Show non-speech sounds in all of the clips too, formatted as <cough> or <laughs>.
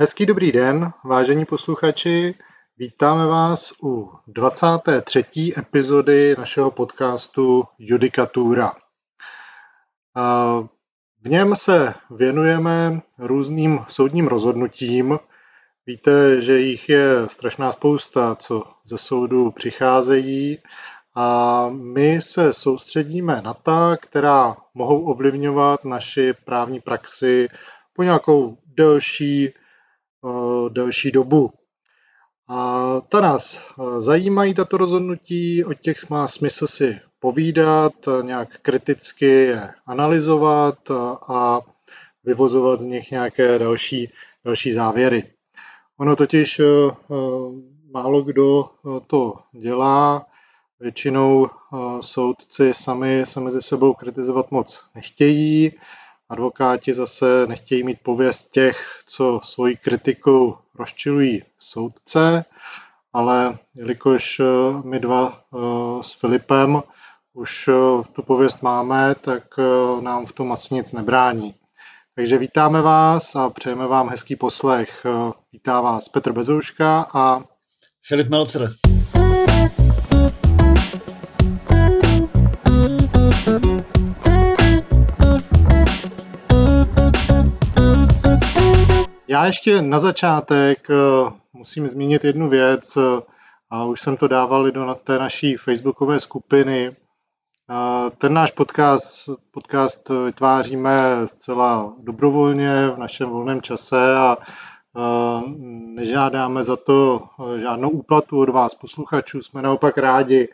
Hezký dobrý den, vážení posluchači. Vítáme vás u 23. epizody našeho podcastu Judikatura. V něm se věnujeme různým soudním rozhodnutím. Víte, že jich je strašná spousta, co ze soudu přicházejí a my se soustředíme na ta, která mohou ovlivňovat naši právní praxi po nějakou delší delší dobu. A ta nás zajímají, tato rozhodnutí, o těch má smysl si povídat, nějak kriticky je analyzovat a vyvozovat z nich nějaké další, další závěry. Ono totiž málo kdo to dělá, většinou soudci sami se mezi sebou kritizovat moc nechtějí, Advokáti zase nechtějí mít pověst těch, co svojí kritikou rozčilují soudce, ale jelikož eh, my dva eh, s Filipem už eh, tu pověst máme, tak nám v tom asi nic nebrání. Takže vítáme vás a přejeme vám hezký poslech. Vítá vás Petr Bezouška a Filip Melcer. Já ještě na začátek eh, musím zmínit jednu věc, eh, a už jsem to dával i do té naší facebookové skupiny. Eh, ten náš podcast, podcast vytváříme zcela dobrovolně v našem volném čase a nežádáme za to žádnou úplatu od vás, posluchačů. Jsme naopak rádi,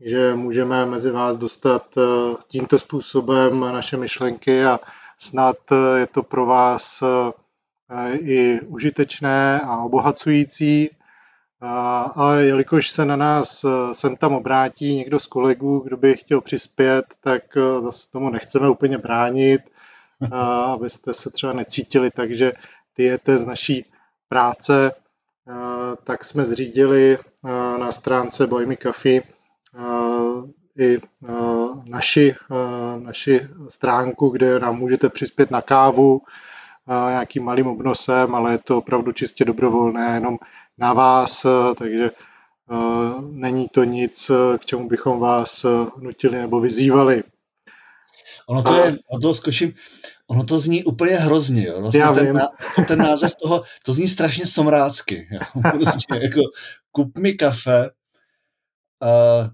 že můžeme mezi vás dostat tímto způsobem naše myšlenky a snad je to pro vás i užitečné a obohacující, ale jelikož se na nás sem tam obrátí někdo z kolegů, kdo by chtěl přispět, tak zase tomu nechceme úplně bránit, abyste se třeba necítili takže tyjete z naší práce, tak jsme zřídili na stránce Boy Coffee i naši, naši stránku, kde nám můžete přispět na kávu, nějakým malým obnosem, ale je to opravdu čistě dobrovolné, jenom na vás, takže není to nic, k čemu bychom vás nutili nebo vyzývali. Ono to je, a to skočím, ono to zní úplně hrozně, jo. Vlastně Já ten, ten název toho, to zní strašně somrácky, jo. <laughs> Prostě jako kup mi kafe, uh,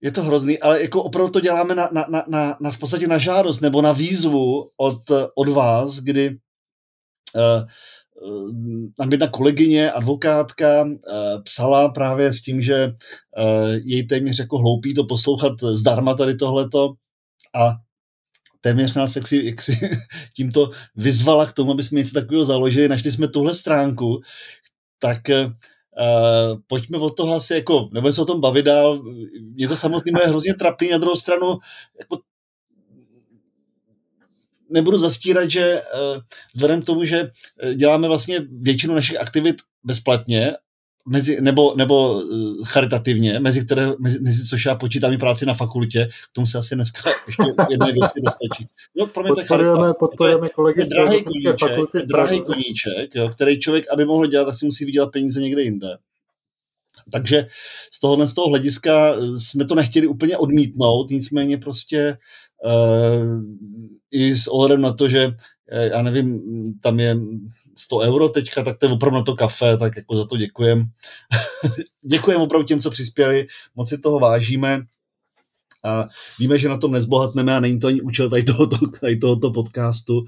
je to hrozný, ale jako opravdu to děláme na, na, na, na, v podstatě na žádost nebo na výzvu od, od vás, kdy Eh, eh, tam jedna kolegyně, advokátka, eh, psala právě s tím, že jej téměř jako hloupý to poslouchat zdarma tady tohleto a téměř nás jak si, jak si <laughs> tímto vyzvala k tomu, aby jsme něco takového založili. Našli jsme tuhle stránku, tak Uh, pojďme od toho asi jako, nebudeme se o tom bavit dál, mě to samotný je hrozně trapný, na druhou stranu jako nebudu zastírat, že eh, vzhledem k tomu, že eh, děláme vlastně většinu našich aktivit bezplatně, mezi, nebo, nebo eh, charitativně, mezi které, mezi, mezi, což já počítám i práci na fakultě, k tomu se asi dneska ještě jedné věci dostačí. No, pro mě podporujeme, podporujeme kolegy z drahý koníček, drahý koníček, jo, který člověk, aby mohl dělat, asi musí vydělat peníze někde jinde. Takže z tohohle z toho hlediska jsme to nechtěli úplně odmítnout, nicméně prostě uh, i s ohledem na to, že eh, já nevím, tam je 100 euro teďka, tak to je opravdu na to kafe, tak jako za to děkujem. <laughs> děkujem opravdu těm, co přispěli, moc si toho vážíme. A víme, že na tom nezbohatneme a není to ani účel tady tohoto, tady tohoto podcastu.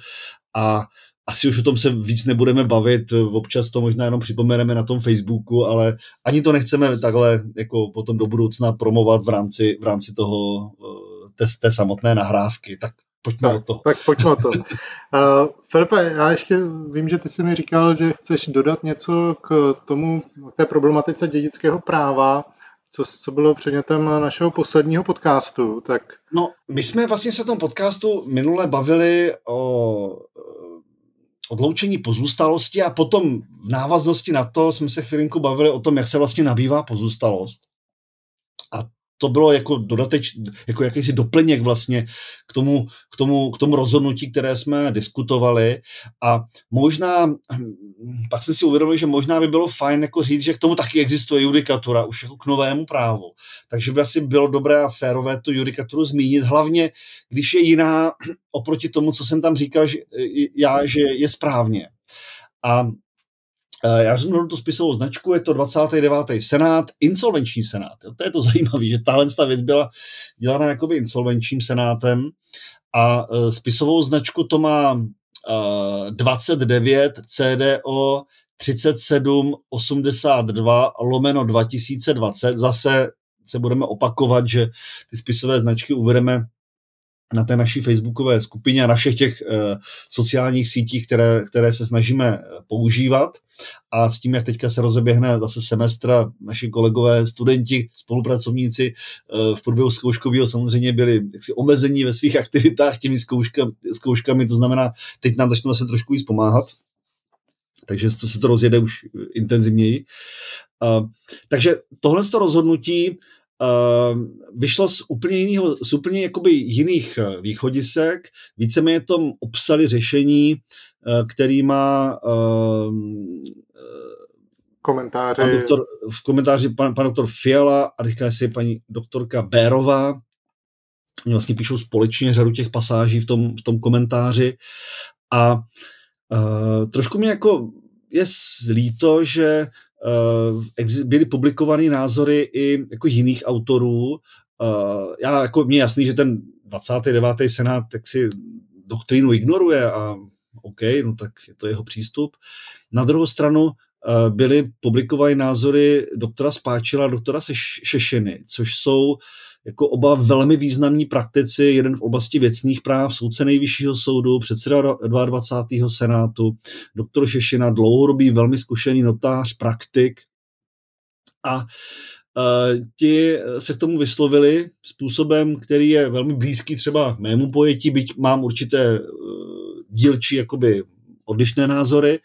A asi už o tom se víc nebudeme bavit, občas to možná jenom připomeneme na tom Facebooku, ale ani to nechceme takhle jako potom do budoucna promovat v rámci, v rámci toho eh, té, té samotné nahrávky. Tak pojďme tak, o to. Tak pojďme o to. Uh, <laughs> Filipe, já ještě vím, že ty jsi mi říkal, že chceš dodat něco k tomu, k té problematice dědického práva, co, co bylo předmětem našeho posledního podcastu. Tak... No, my jsme vlastně se tom podcastu minule bavili o odloučení pozůstalosti a potom v návaznosti na to jsme se chvilinku bavili o tom, jak se vlastně nabývá pozůstalost. To bylo jako dodateč, jako jakýsi doplněk vlastně k tomu, k tomu, k tomu rozhodnutí, které jsme diskutovali a možná pak jsem si uvědomil, že možná by bylo fajn jako říct, že k tomu taky existuje judikatura, už jako k novému právu. Takže by asi bylo dobré a férové tu judikaturu zmínit, hlavně když je jiná oproti tomu, co jsem tam říkal, že, já, že je správně. A já jsem tu spisovou značku, je to 29. senát, insolvenční senát. To je to zajímavé, že tahle ta věc byla dělána jakoby insolvenčním senátem a e, spisovou značku to má 29 CDO 3782 lomeno 2020. Zase se budeme opakovat, že ty spisové značky uvedeme na té naší facebookové skupině a na všech těch uh, sociálních sítích, které, které se snažíme eh, používat. A s tím, jak teďka se rozeběhne zase semestra, naši kolegové, studenti, spolupracovníci uh, v průběhu zkouškového samozřejmě byli jaksi omezení ve svých aktivitách těmi zkouška, zkouškami, to znamená, teď nám začne se trošku víc pomáhat. Takže se to rozjede už intenzivněji. Takže tohle to rozhodnutí vyšlo z úplně, jinýho, z úplně jakoby jiných eh, východisek. Víceméně tom obsali řešení, uh, který má uh, komentáře. Pan doktor, v komentáři pan, pan doktor Fiala a teďka si paní doktorka Bérová. Oni vlastně píšou společně řadu těch pasáží v tom, v tom komentáři. A uh, trošku mě jako je líto, že byly publikovány názory i jako jiných autorů. Uh, já jako mě jasný, že ten 29. senát tak si doktrínu ignoruje a OK, no tak je to jeho přístup. Na druhou stranu uh, byly publikovány názory doktora Spáčila a doktora Šešiny, což jsou jako oba velmi významní praktici, jeden v oblasti věcných práv, soudce nejvyššího soudu, předseda 22. senátu, doktor Šešina, dlouhodobý velmi zkušený notář, praktik. A uh, ti se k tomu vyslovili způsobem, který je velmi blízký třeba mému pojetí, byť mám určité uh, dílčí jakoby odlišné názory,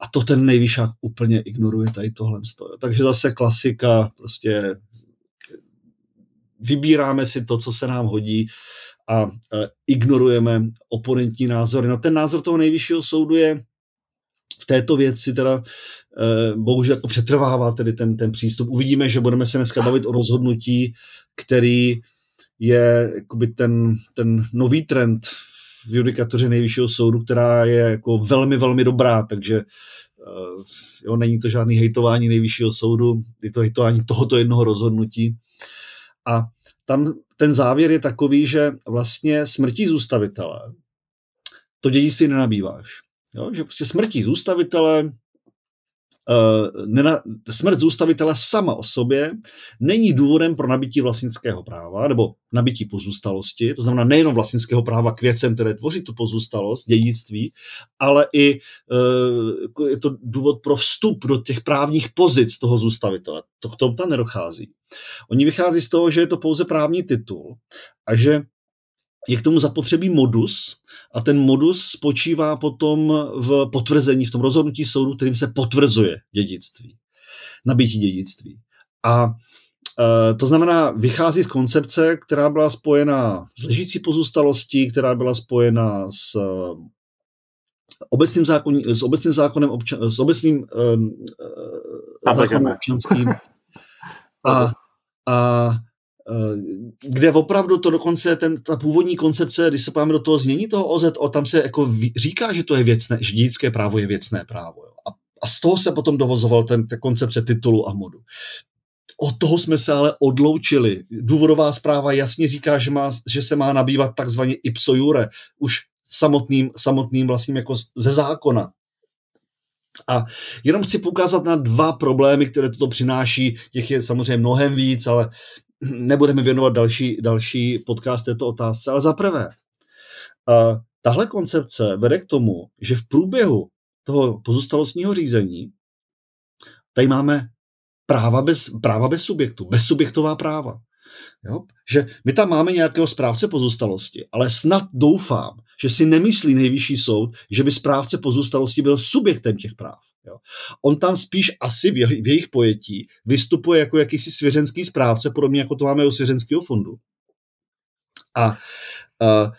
a to ten nejvyšší úplně ignoruje tady tohle. Takže zase klasika, prostě vybíráme si to, co se nám hodí a ignorujeme oponentní názory. No ten názor toho nejvyššího soudu je v této věci teda e, bohužel jako přetrvává tedy ten, ten přístup. Uvidíme, že budeme se dneska bavit o rozhodnutí, který je ten, ten nový trend v judikatuře nejvyššího soudu, která je jako velmi, velmi dobrá, takže e, jo, není to žádný hejtování nejvyššího soudu, je to hejtování tohoto jednoho rozhodnutí. A tam ten závěr je takový, že vlastně smrtí zůstavitele to dědictví nenabýváš. Jo? Že prostě smrtí zůstavitele Uh, nena, smrt zůstavitele sama o sobě není důvodem pro nabití vlastnického práva nebo nabití pozůstalosti, to znamená nejenom vlastnického práva k věcem, které tvoří tu pozůstalost, dědictví, ale i uh, je to důvod pro vstup do těch právních pozic toho zůstavitele. To k tomu tam nedochází. Oni vychází z toho, že je to pouze právní titul a že je k tomu zapotřebí modus a ten modus spočívá potom v potvrzení, v tom rozhodnutí soudu, kterým se potvrzuje dědictví, nabití dědictví. A e, to znamená, vychází z koncepce, která byla spojena s ležící pozůstalostí, která byla spojena s e, obecným, zákon, s obecným zákonem, občan, s obecným um, zákonem občanským. <laughs> A, a Eh, kde opravdu to dokonce, ten, ta původní koncepce, když se páme do toho znění toho OZO, tam se jako říká, že to je věcné, že dědické právo je věcné právo. Jo. A, a z toho se potom dovozoval ten, ten koncepce titulu a modu. Od toho jsme se ale odloučili. Důvodová zpráva jasně říká, že, má, že se má nabývat takzvaně ipso jure, už samotným, samotným vlastním jako ze zákona. A jenom chci poukázat na dva problémy, které toto přináší. Těch je samozřejmě mnohem víc, ale <clears throat> nebudeme věnovat další, další podcast této otázce, ale za prvé, tahle koncepce vede k tomu, že v průběhu toho pozůstalostního řízení tady máme práva bez, práva bez subjektu, bezsubjektová práva. Jo? Že my tam máme nějakého správce pozůstalosti, ale snad doufám, že si nemyslí nejvyšší soud, že by správce pozůstalosti byl subjektem těch práv. Jo. On tam spíš asi v, je, v jejich pojetí vystupuje jako jakýsi svěřenský správce, podobně jako to máme u svěřenského fondu. A, uh,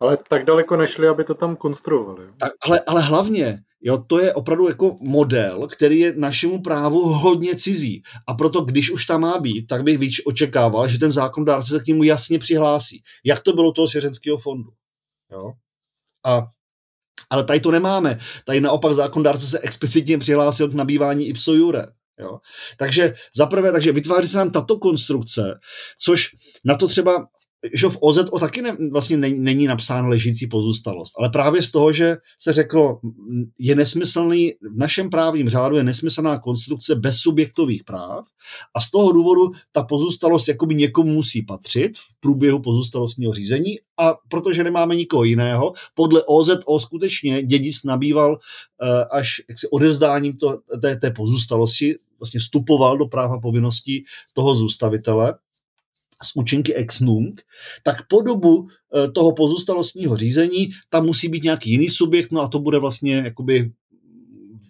ale tak daleko nešli, aby to tam konstruovali. Tak, ale, ale hlavně Jo, to je opravdu jako model, který je našemu právu hodně cizí. A proto, když už tam má být, tak bych víc očekával, že ten zákonodárce se k němu jasně přihlásí. Jak to bylo toho svěřenského fondu. Jo? A, ale tady to nemáme. Tady naopak zákonodárce se explicitně přihlásil k nabývání ipso jure. Jo? Takže zaprvé, takže vytváří se nám tato konstrukce, což na to třeba že v OZO taky ne, vlastně není, není napsáno ležící pozůstalost, ale právě z toho, že se řeklo, je nesmyslný, v našem právním řádu je nesmyslná konstrukce bez subjektových práv a z toho důvodu ta pozůstalost jakoby někomu musí patřit v průběhu pozůstalostního řízení a protože nemáme nikoho jiného, podle OZO skutečně dědic nabýval uh, až jaksi odevzdáním to, té, té pozůstalosti, vlastně vstupoval do práva povinností toho zůstavitele s účinky ex nunc, tak po dobu eh, toho pozůstalostního řízení tam musí být nějaký jiný subjekt, no a to bude vlastně jakoby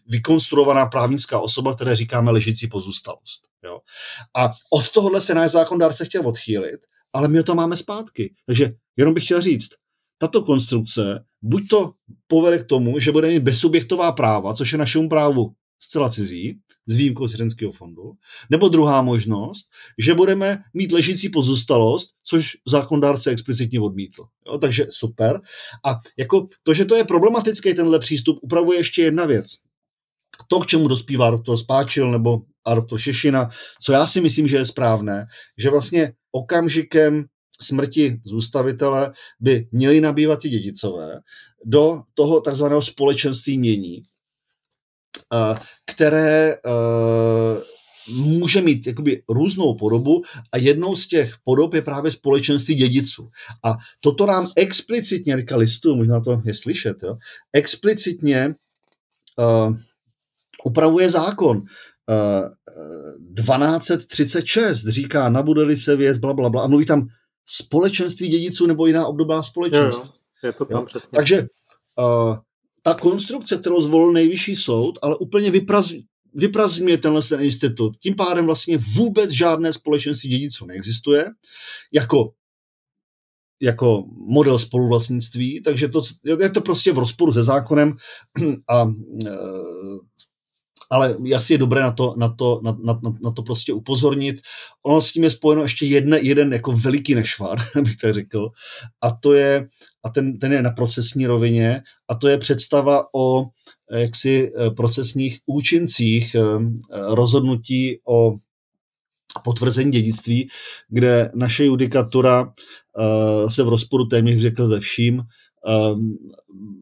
vykonstruovaná právnická osoba, které říkáme ležící pozůstalost. Jo. A od tohohle se náš zákondárce chtěl odchýlit, ale my to máme zpátky. Takže jenom bych chtěl říct, tato konstrukce buď to povede k tomu, že bude mít bezsubjektová práva, což je našemu právu zcela cizí, s výjimkou svěřenského fondu. Nebo druhá možnost, že budeme mít ležící pozůstalost, což zákondárce explicitně odmítl. Jo, takže super. A jako to, že to je problematický tenhle přístup, upravuje ještě jedna věc. To, k čemu dospívá doktor Spáčil nebo a doktor Šešina, co já si myslím, že je správné, že vlastně okamžikem smrti zůstavitele by měli nabývat i dědicové do toho takzvaného společenství mění, které eh, může mít jakoby různou podobu a jednou z těch podob je právě společenství dědiců. A toto nám explicitně, říká listu, možná to je slyšet, jo, explicitně uh, upravuje zákon. Uh, 1236 říká, nabude se věc, bla, bla, bla, a mluví tam společenství dědiců nebo jiná obdobá společenství. Jo, jo, je to tam jo? přesně. Takže uh, ta konstrukce, kterou zvolil nejvyšší soud, ale úplně vypraz, vyprazňuje tenhle ten institut. Tím pádem vlastně vůbec žádné společenství dědiců neexistuje, jako jako model spoluvlastnictví, takže to, je to prostě v rozporu se zákonem a e, ale asi je dobré na to, na to, na, na, na to prostě upozornit. Ono s tím je spojeno ještě jedne, jeden jako veliký nešvar, <laughs> bych tak řekl, a to je, a ten, ten je na procesní rovině, a to je představa o jaksi eh, procesních účincích eh, rozhodnutí o potvrzení dědictví, kde naše judikatura eh, se v rozporu téměř řekl ze vším,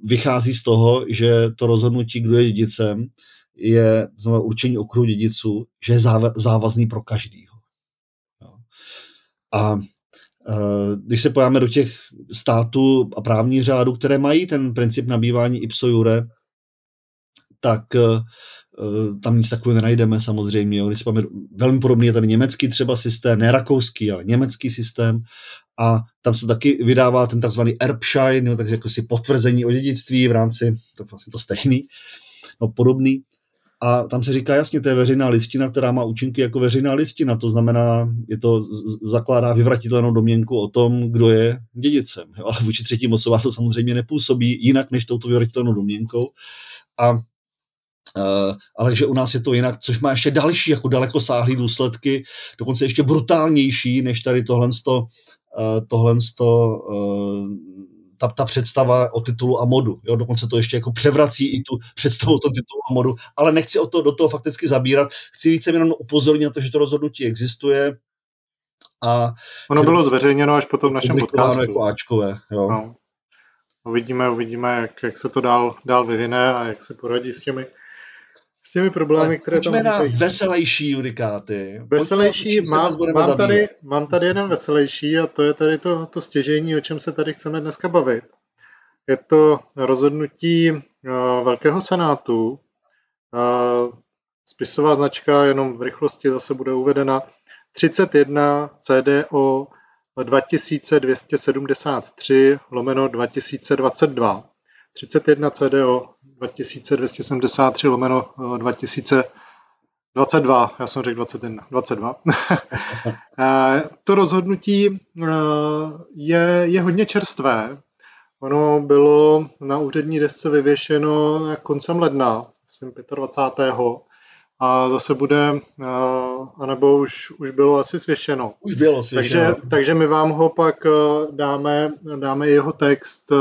vychází z toho, že to rozhodnutí, kdo je dědicem, je znamená určení okruhu dědiců, že je závazný pro každýho. A e, když se pojáme do těch států a právních řádů, které mají ten princip nabývání ipso jure, tak e, tam nic takového nenajdeme samozřejmě. Když se pojáme, velmi podobný je tady německý třeba systém, ne rakouský, ale německý systém a tam se taky vydává ten takzvaný Erbschein, takže jako si potvrzení o dědictví v rámci, to vlastně to stejný, no podobný. A tam se říká jasně, to je veřejná listina, která má účinky jako veřejná listina. To znamená, je to zakládá vyvratitelnou domněnku o tom, kdo je dědicem. Jo? Ale vůči třetím osobám to samozřejmě nepůsobí jinak než touto vyvratitelnou domněnkou. A Uh, ale že u nás je to jinak, což má ještě další jako daleko sáhlý důsledky, dokonce ještě brutálnější než tady tohle, uh, tohle uh, ta, ta představa o titulu a modu. Jo? Dokonce to ještě jako převrací i tu představu o tom titulu a modu, ale nechci o to, do toho fakticky zabírat. Chci více jenom upozornit na to, že to rozhodnutí existuje. A ono bylo zveřejněno až potom v našem podcastu. Jako Ačkové, jo. No. Uvidíme, uvidíme, jak, jak se to dál, dál vyvine a jak se poradí s těmi s těmi problémy, které tam na veselější judikáty. Veselější, mám, mám, tady, mám tady jeden veselější a to je tady to, to stěžení, o čem se tady chceme dneska bavit. Je to rozhodnutí uh, Velkého senátu. Uh, spisová značka jenom v rychlosti zase bude uvedena 31 CDO 2273 lomeno 2022. 31 CDO 2273 lomeno 2022, já jsem řekl 21, 22. <laughs> to rozhodnutí eh, je, je hodně čerstvé. ono bylo na úřední desce vyvěšeno koncem ledna, myslím 25. A zase bude, anebo už, už bylo asi svěšeno. Už bylo svěšeno. Takže, takže my vám ho pak dáme, dáme jeho text,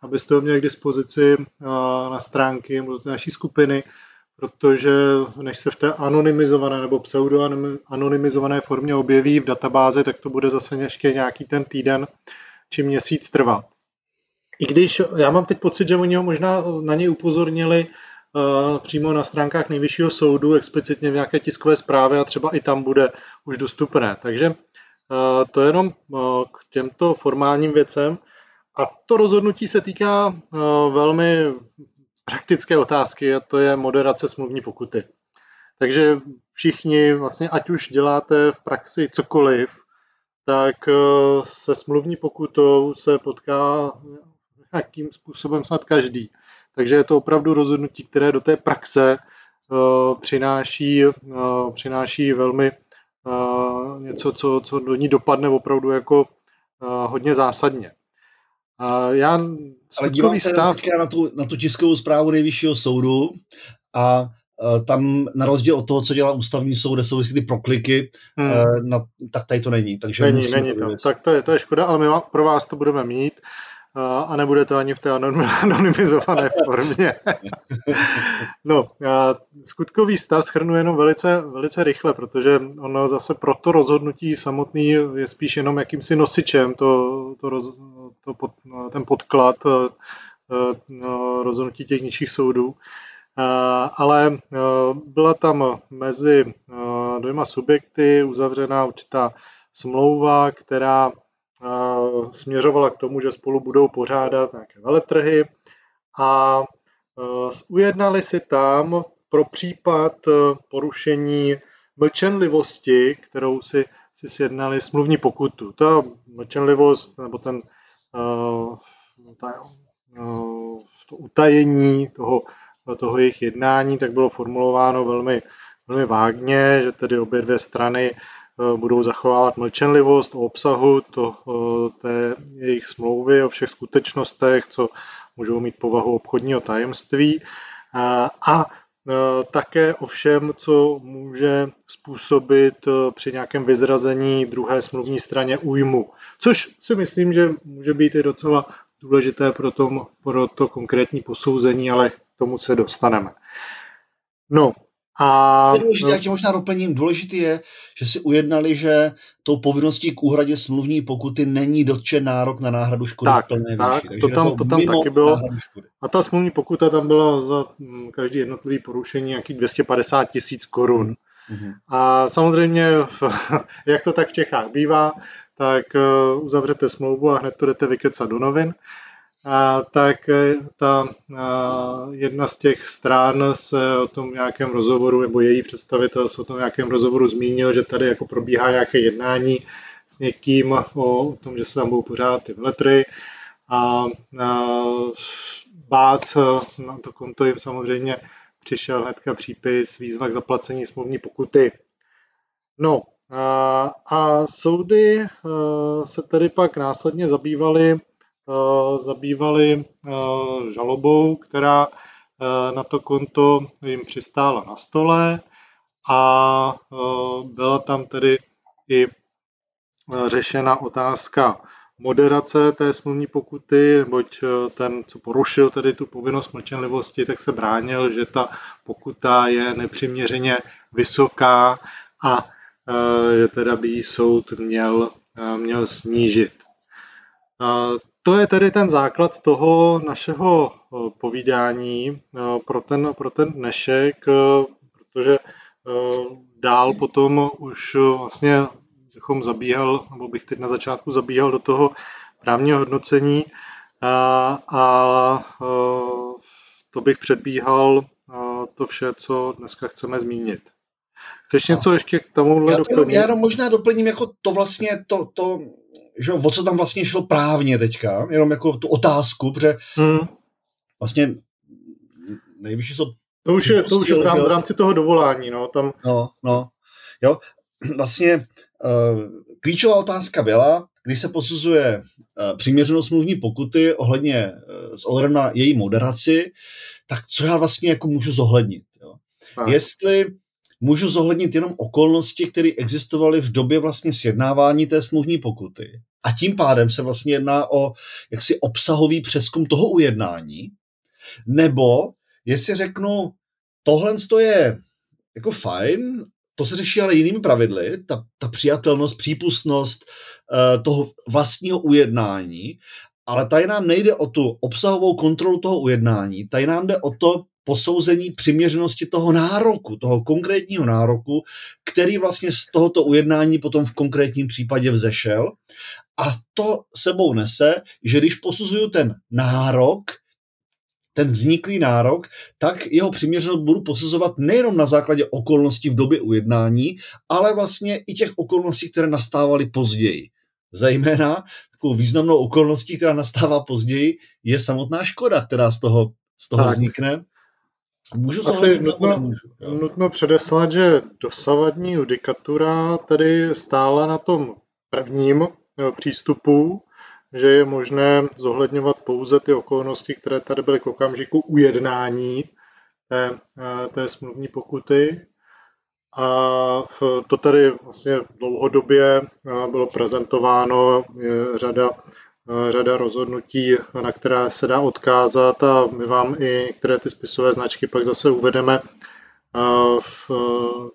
abyste ho měli k dispozici na stránky do naší skupiny, protože než se v té anonymizované nebo pseudo-anonymizované formě objeví v databázi, tak to bude zase ještě nějaký ten týden či měsíc trvat. I když já mám teď pocit, že oni ho možná na něj upozornili uh, přímo na stránkách nejvyššího soudu, explicitně v nějaké tiskové zprávě a třeba i tam bude už dostupné. Takže uh, to je jenom uh, k těmto formálním věcem. A to rozhodnutí se týká velmi praktické otázky a to je moderace smluvní pokuty. Takže všichni, vlastně ať už děláte v praxi cokoliv, tak se smluvní pokutou se potká nějakým způsobem snad každý. Takže je to opravdu rozhodnutí, které do té praxe uh, přináší, přináší velmi něco, co, co do ní dopadne opravdu jako hodně zásadně. Já Ale dívám se stav... na tu, na tu tiskovou zprávu nejvyššího soudu a tam na rozdíl od toho, co dělá ústavní soud, kde jsou vždycky ty prokliky, hmm. na, tak tady to není. Takže není, není to. Tak to je, to je škoda, ale my pro vás to budeme mít a nebude to ani v té <laughs> anonymizované formě. <laughs> No, skutkový stav schrnu jenom velice, velice rychle, protože ono zase pro to rozhodnutí samotný je spíš jenom jakýmsi nosičem, to, to, roz, to pod, ten podklad no, rozhodnutí těch nižších soudů. Ale byla tam mezi dvěma subjekty uzavřená určitá smlouva, která směřovala k tomu, že spolu budou pořádat nějaké veletrhy a ujednali si tam pro případ porušení mlčenlivosti, kterou si, si sjednali smluvní pokutu. Ta mlčenlivost nebo ten ta, e, to utajení toho, toho jejich jednání, tak bylo formulováno velmi, velmi vágně, že tedy obě dvě strany Eh, budou zachovávat mlčenlivost o obsahu to, eh, té jejich smlouvy, o všech skutečnostech, co můžou mít povahu obchodního tajemství. A, eh, také o všem, co může způsobit při nějakém vyzrazení druhé smluvní straně újmu. Což si myslím, že může být i docela důležité pro, tom, pro to konkrétní posouzení, ale k tomu se dostaneme. No, a, důležitý, no. já tě možná doplním, důležitý je, že si ujednali, že tou povinností k úhradě smluvní pokuty není dotčen nárok na náhradu škody tak, v plné tak, výši. To tam, to tam taky bylo. A ta smluvní pokuta tam byla za mm, každý jednotlivý porušení nějakých 250 tisíc korun. Mm-hmm. A samozřejmě, <laughs> jak to tak v Čechách bývá, tak eh, uzavřete smlouvu a hned to jdete vykecat do novin a, tak e, ta a, jedna z těch stran se o tom nějakém rozhovoru, nebo její představitel se o tom nějakém rozhovoru zmínil, že tady jako probíhá nějaké jednání s někým o, o tom, že se tam budou pořádat ty vletry a, a bác na to konto jim samozřejmě přišel hnedka přípis, výzva k zaplacení smluvní pokuty. No a, a soudy se tedy pak následně zabývaly Eh, zabývali eh, žalobou, která eh, na to konto jim přistála na stole a byla tam tedy i řešena otázka moderace té smluvní pokuty, neboť ten, co porušil tedy tu povinnost mlčenlivosti, tak se bránil, že ta pokuta je nepřiměřeně vysoká a že teda by ji soud měl, měl snížit. To je tedy ten základ toho našeho eh, povídání eh, pro ten, pro ten dnešek, eh, protože dál potom už vlastně bychom zabíhal, nebo bych teď na začátku zabíhal do toho právního hodnocení a, a to bych předbíhal to vše, co dneska chceme zmínit. Chceš něco ještě k tomu já, doplnit? Já možná doplním jako to vlastně, to, to že o co tam vlastně šlo právně teďka, jenom jako tu otázku, protože hmm. vlastně nejvyšší jsou... To už je, to už je v, rám, v rámci toho dovolání, no, tam... No, no, jo, <clears throat> vlastně uh, klíčová otázka byla, když se posuzuje uh, přiměřenost smluvní pokuty ohledně uh, s ohledem na její moderaci, tak co já vlastně jako můžu zohlednit. Jo? Jestli můžu zohlednit jenom okolnosti, které existovaly v době vlastně sjednávání té smluvní pokuty. A tím pádem se vlastně jedná o jaksi obsahový přeskum toho ujednání, nebo jestli řeknu, tohle je jako fajn, to se řeší ale jinými pravidly, ta, ta přijatelnost, přípustnost uh, toho vlastního ujednání, ale tady nám nejde o tu obsahovou kontrolu toho ujednání, tady nám jde o to posouzení přiměřenosti toho nároku, toho konkrétního nároku, který vlastně z tohoto ujednání potom v konkrétním případě vzešel. A to sebou nese, že když posuzuju ten nárok, ten vzniklý nárok, tak jeho přiměřenost budu posuzovat nejenom na základě okolností v době ujednání, ale vlastně i těch okolností, které nastávaly později. Zejména takovou významnou okolností, která nastává později, je samotná škoda, která z toho, z toho vznikne. Můžu Asi nutno, nemůžu, nutno předeslat, že dosavadní judikatura tady stála na tom prvním eh, přístupu, že je možné zohledňovat pouze ty okolnosti, které tady byly k okamžiku ujednání té, eh, té smluvní pokuty. A to tady vlastně dlouhodobě eh, bylo prezentováno, řada řada rozhodnutí, na které se dá odkázat a my vám i některé ty spisové značky pak zase uvedeme eh,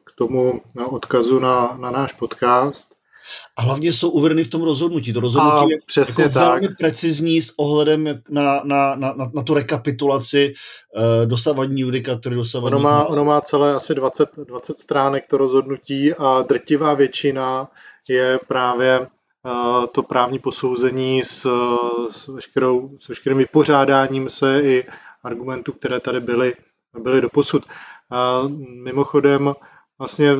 k tomu odkazu na, na náš podcast. A hlavně jsou uvedeny v tom rozhodnutí. To rozhodnutí a je přesně jako tak. velmi precizní s ohledem na, na, na, na, na tu rekapitulaci uh, dosavadní judikatury. Dosavadní ono, má, ono má celé asi 20, 20 stránek to rozhodnutí a drtivá většina je právě to právní posouzení s, s, veškerou, s veškerým vypořádáním se i argumentů, které tady byly, byly doposud. A mimochodem, vlastně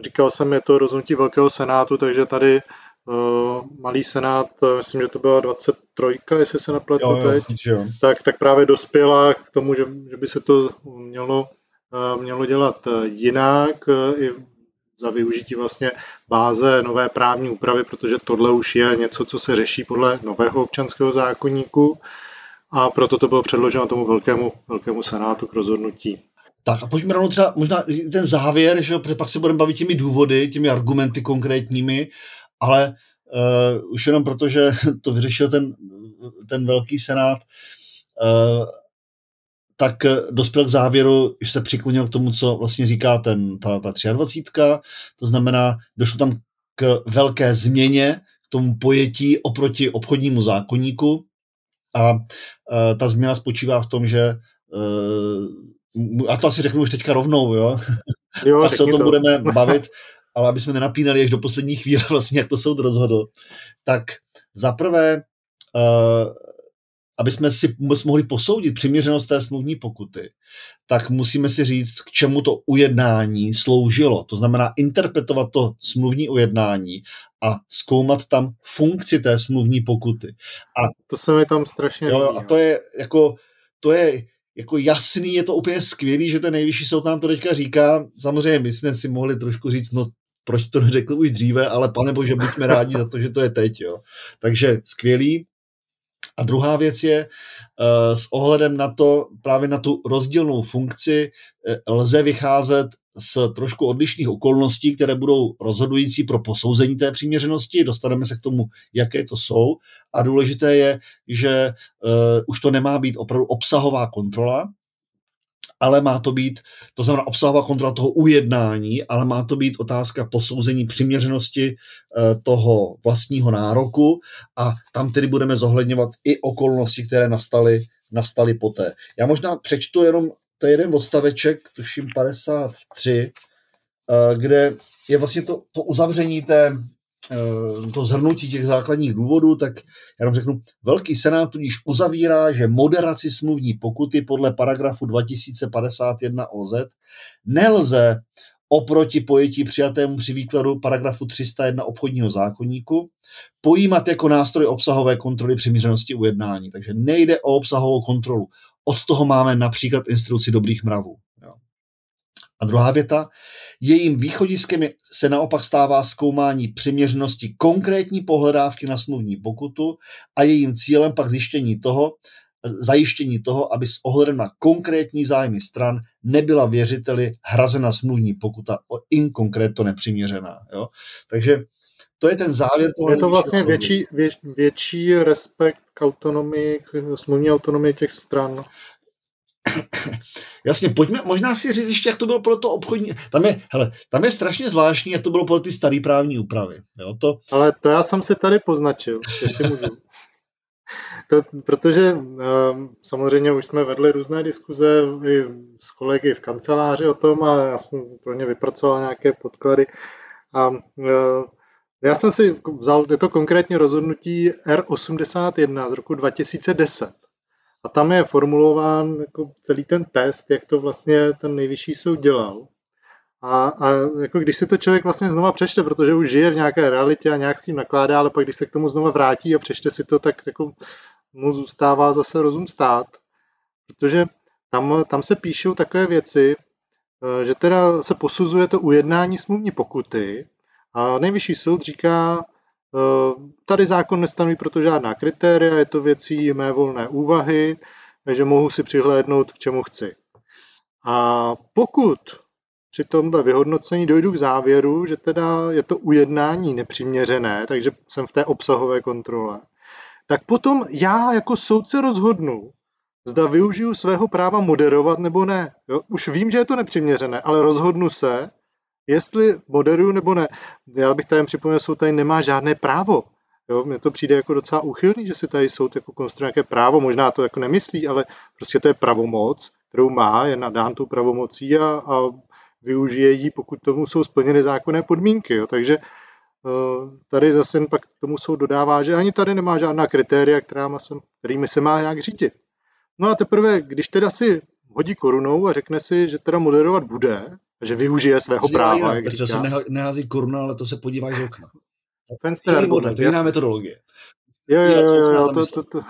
říkal jsem, je to rozhodnutí Velkého senátu, takže tady uh, malý senát, myslím, že to byla 23, jestli se nepletu teď, jo. Tak, tak právě dospěla k tomu, že, že by se to mělo, uh, mělo dělat jinak. Uh, I za využití vlastně báze nové právní úpravy, protože tohle už je něco, co se řeší podle nového občanského zákonníku a proto to bylo předloženo tomu velkému, velkému senátu k rozhodnutí. Tak a pojďme rovnou třeba možná ten závěr, že protože pak se budeme bavit těmi důvody, těmi argumenty konkrétními, ale uh, už jenom proto, že <laughs> to vyřešil ten, ten velký senát, uh, tak eh, dospěl k závěru, že se přiklonil k tomu, co vlastně říká ten, ta, ta 23. To znamená, došlo tam k velké změně, k tomu pojetí oproti obchodnímu zákonníku a e, ta změna spočívá v tom, že e, a to asi řeknu už teďka rovnou, jo? jo <laughs> Pak se o tom to. budeme bavit, ale aby jsme nenapínali až do poslední chvíle <laughs> vlastně, jak to soud rozhodl. Tak za prvé aby jsme si mohli posoudit přiměřenost té smluvní pokuty, tak musíme si říct, k čemu to ujednání sloužilo. To znamená interpretovat to smluvní ujednání a zkoumat tam funkci té smluvní pokuty. A to se mi tam strašně jo, A to je jako, to je jako jasný, je to úplně skvělý, že ten nejvyšší soud nám to teďka říká. Samozřejmě my jsme si mohli trošku říct, no proč to neřekl už dříve, ale pane bože, buďme rádi za to, že to je teď. Jo. Takže skvělý. A druhá věc je, eh, s ohledem na to, právě na tu rozdílnou funkci, eh, lze vycházet z trošku odlišných okolností, které budou rozhodující pro posouzení té přiměřenosti. Dostaneme se k tomu, jaké to jsou. A důležité je, že uh, už to nemá být opravdu obsahová kontrola, ale má to být, to znamená obsahová kontrola toho ujednání, ale má to být otázka posouzení přiměřenosti eh, toho vlastního nároku a tam tedy budeme zohledňovat i okolnosti, které nastaly, nastaly poté. Já možná přečtu jenom, to je jeden odstaveček, tuším 53, eh, kde je vlastně to, to uzavření té, to zhrnutí těch základních důvodů, tak já vám řeknu, Velký senát tudíž uzavírá, že moderaci smluvní pokuty podle paragrafu 2051 OZ nelze oproti pojetí přijatému při výkladu paragrafu 301 obchodního zákonníku pojímat jako nástroj obsahové kontroly přiměřenosti ujednání. Takže nejde o obsahovou kontrolu. Od toho máme například instituci dobrých mravů. A druhá věta, jejím východiskem se naopak stává zkoumání přiměřenosti konkrétní pohledávky na smluvní pokutu a jejím cílem pak zjištění toho, zajištění toho, aby s ohledem na konkrétní zájmy stran nebyla věřiteli hrazena smluvní pokuta o inkonkrétno nepřiměřená. Jo? Takže to je ten závěr toho. Je to vlastně větší, vě, větší respekt k autonomii, k smluvní autonomii těch stran. <coughs> Jasně, pojďme možná si říct ještě, jak to bylo pro to obchodní. Tam je, hele, tam je strašně zvláštní, jak to bylo pro ty staré právní úpravy. Jo, to... Ale to já jsem si tady poznačil, jestli můžu. <laughs> To, protože um, samozřejmě už jsme vedli různé diskuze i s kolegy v kanceláři o tom a já jsem pro ně vypracoval nějaké podklady. A uh, já jsem si vzal, je to konkrétně rozhodnutí R81 z roku 2010. A tam je formulován jako celý ten test, jak to vlastně ten nejvyšší soud dělal. A, a jako když si to člověk vlastně znova přečte, protože už žije v nějaké realitě a nějak s tím nakládá, ale pak když se k tomu znova vrátí a přečte si to, tak jako mu zůstává zase rozum stát. Protože tam, tam se píšou takové věci, eh, že teda se posuzuje to ujednání smluvní pokuty a nejvyšší soud říká, tady zákon nestanoví proto žádná kritéria, je to věcí mé volné úvahy, takže mohu si přihlédnout, k čemu chci. A pokud při tomhle vyhodnocení dojdu k závěru, že teda je to ujednání nepřiměřené, takže jsem v té obsahové kontrole, tak potom já jako soudce rozhodnu, zda využiju svého práva moderovat nebo ne. Jo? Už vím, že je to nepřiměřené, ale rozhodnu se, jestli moderuju nebo ne. Já bych tady připomněl, soud tady nemá žádné právo. Jo, mně to přijde jako docela úchylný, že si tady soud jako konstruuje nějaké právo, možná to jako nemyslí, ale prostě to je pravomoc, kterou má, je nadán tou pravomocí a, a využije ji, pokud tomu jsou splněny zákonné podmínky. Jo. Takže Eh, tady zase pak tomu soud dodává, že ani tady nemá žádná kritéria, která se, kterými se má nějak řídit. No a teprve, když teda si hodí korunou a řekne si, že teda moderovat bude, že využije svého práva. Jinak, říká. se nehází koruna, ale to se podíváš z okna. Jiný model, to je jiná metodologie. Jo, jo, jo, jo, jo to, to, to.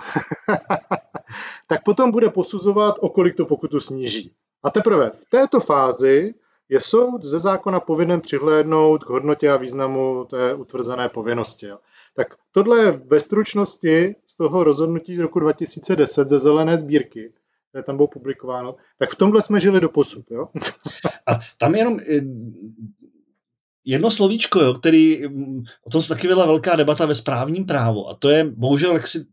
<laughs> tak potom bude posuzovat, o kolik to pokutu sníží. A teprve v této fázi je soud ze zákona povinen přihlédnout k hodnotě a významu té utvrzené povinnosti. Tak tohle je ve stručnosti z toho rozhodnutí z roku 2010 ze zelené sbírky, které tam bylo publikováno, tak v tomhle jsme žili do posud. Jo? A tam jenom eh, jedno slovíčko, jo, který, o tom se taky byla velká debata ve správním právu a to je bohužel jaksi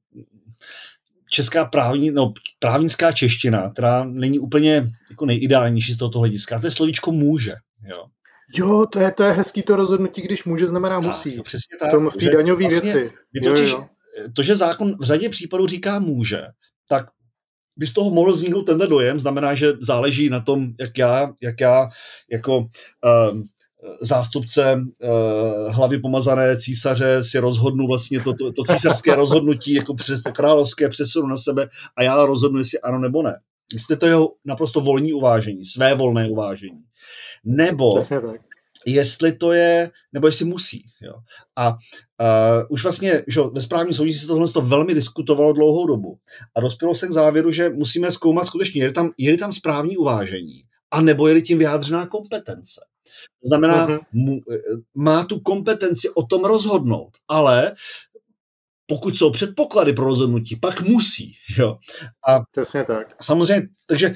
česká právní, no, právnická čeština, která není úplně jako nejideálnější z tohoto hlediska. To je slovíčko může. Jo. Jo, to je, to je hezký to rozhodnutí, když může, znamená tak, musí. Tak, přesně tak. V, tom, v té daňové vlastně, věci. Totiž, jo, jo. To, že zákon v řadě případů říká může, tak by z toho mohl vzniknout tenhle dojem, znamená, že záleží na tom, jak já, jak já jako um, zástupce uh, hlavy pomazané císaře si rozhodnu vlastně to, to, to císařské <laughs> rozhodnutí jako přes to královské přesunu na sebe a já rozhodnu, jestli ano nebo ne. Jestli to jeho naprosto volní uvážení, své volné uvážení. Nebo jestli to je, nebo jestli musí. Jo. A uh, už vlastně že ve správním soudní se tohle to velmi diskutovalo dlouhou dobu a dospělo se k závěru, že musíme zkoumat skutečně, je tam, je tam správní uvážení, a nebo je tím vyjádřená kompetence. To znamená, uh-huh. má tu kompetenci o tom rozhodnout, ale pokud jsou předpoklady pro rozhodnutí, pak musí. Jo. A Přesně tak. Samozřejmě, takže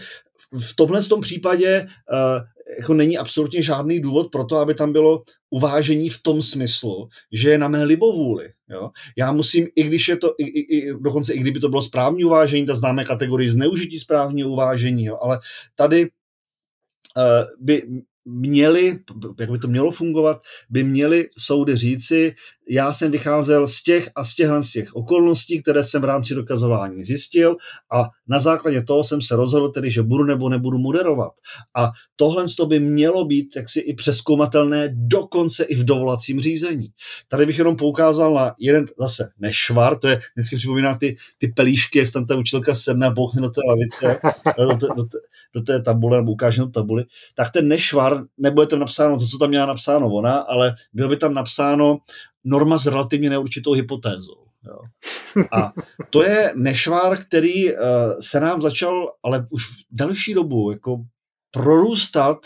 v tomhle tom případě uh, jako není absolutně žádný důvod pro to, aby tam bylo uvážení v tom smyslu, že je na mé libovůli. Jo? Já musím, i když je to, i, i, dokonce i kdyby to bylo správní uvážení, tak známe kategorii zneužití správního uvážení, jo? ale tady uh, by měli, jak by to mělo fungovat, by měli soudy říci, já jsem vycházel z těch a z těchhle z těch okolností, které jsem v rámci dokazování zjistil a na základě toho jsem se rozhodl tedy, že budu nebo nebudu moderovat. A tohle to by mělo být jaksi i přeskoumatelné dokonce i v dovolacím řízení. Tady bych jenom poukázal na jeden zase nešvar, to je, vždycky připomíná ty, ty pelíšky, jak tam ta učitelka sedne a bouchne do té lavice, do, té, do, té, do té tabule nebo ukáže na tabuli, tak ten nešvar, nebude tam napsáno to, co tam měla napsáno ona, ale bylo by tam napsáno norma s relativně neurčitou hypotézou. Jo. A to je nešvár, který uh, se nám začal, ale už delší dobu, jako prorůstat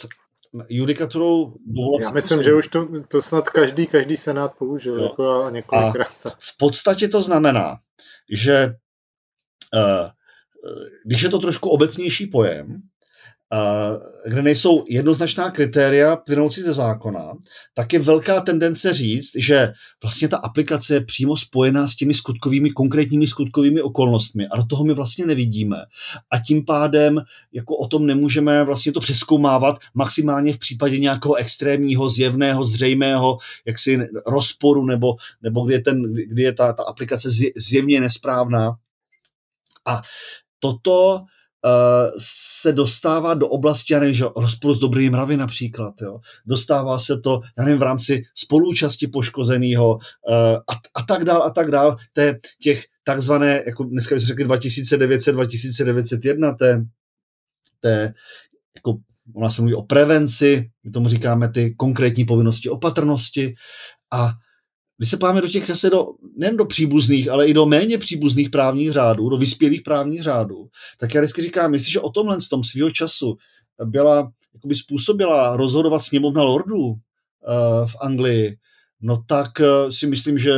judikaturou Já myslím, že už to, to snad každý, každý senát použil jo. jako a několikrát. A v podstatě to znamená, že uh, když je to trošku obecnější pojem, kde nejsou jednoznačná kritéria plynoucí ze zákona, tak je velká tendence říct, že vlastně ta aplikace je přímo spojená s těmi skutkovými, konkrétními skutkovými okolnostmi a do toho my vlastně nevidíme. A tím pádem jako o tom nemůžeme vlastně to přeskoumávat maximálně v případě nějakého extrémního, zjevného, zřejmého jaksi rozporu nebo, nebo kdy je, ten, kdy je ta, ta aplikace zjevně nesprávná. A toto Eh, se dostává do oblasti, já nevím, že rozporu s dobrými mravy například, jo. Dostává se to, já nevím, v rámci spolúčasti poškozeného uh, a, a tak dál, a tak dál, té, těch takzvané, jako dneska bychom řekli 2900, 2901, té, té jako ona se mluví o prevenci, my tomu říkáme ty konkrétní povinnosti opatrnosti a když se páme do těch asi do, nejen do příbuzných, ale i do méně příbuzných právních řádů, do vyspělých právních řádů, tak já vždycky říkám, jestliže o tomhle z tom svého času byla, jakoby způsobila rozhodovat sněmovna lordů uh, v Anglii, no tak uh, si myslím, že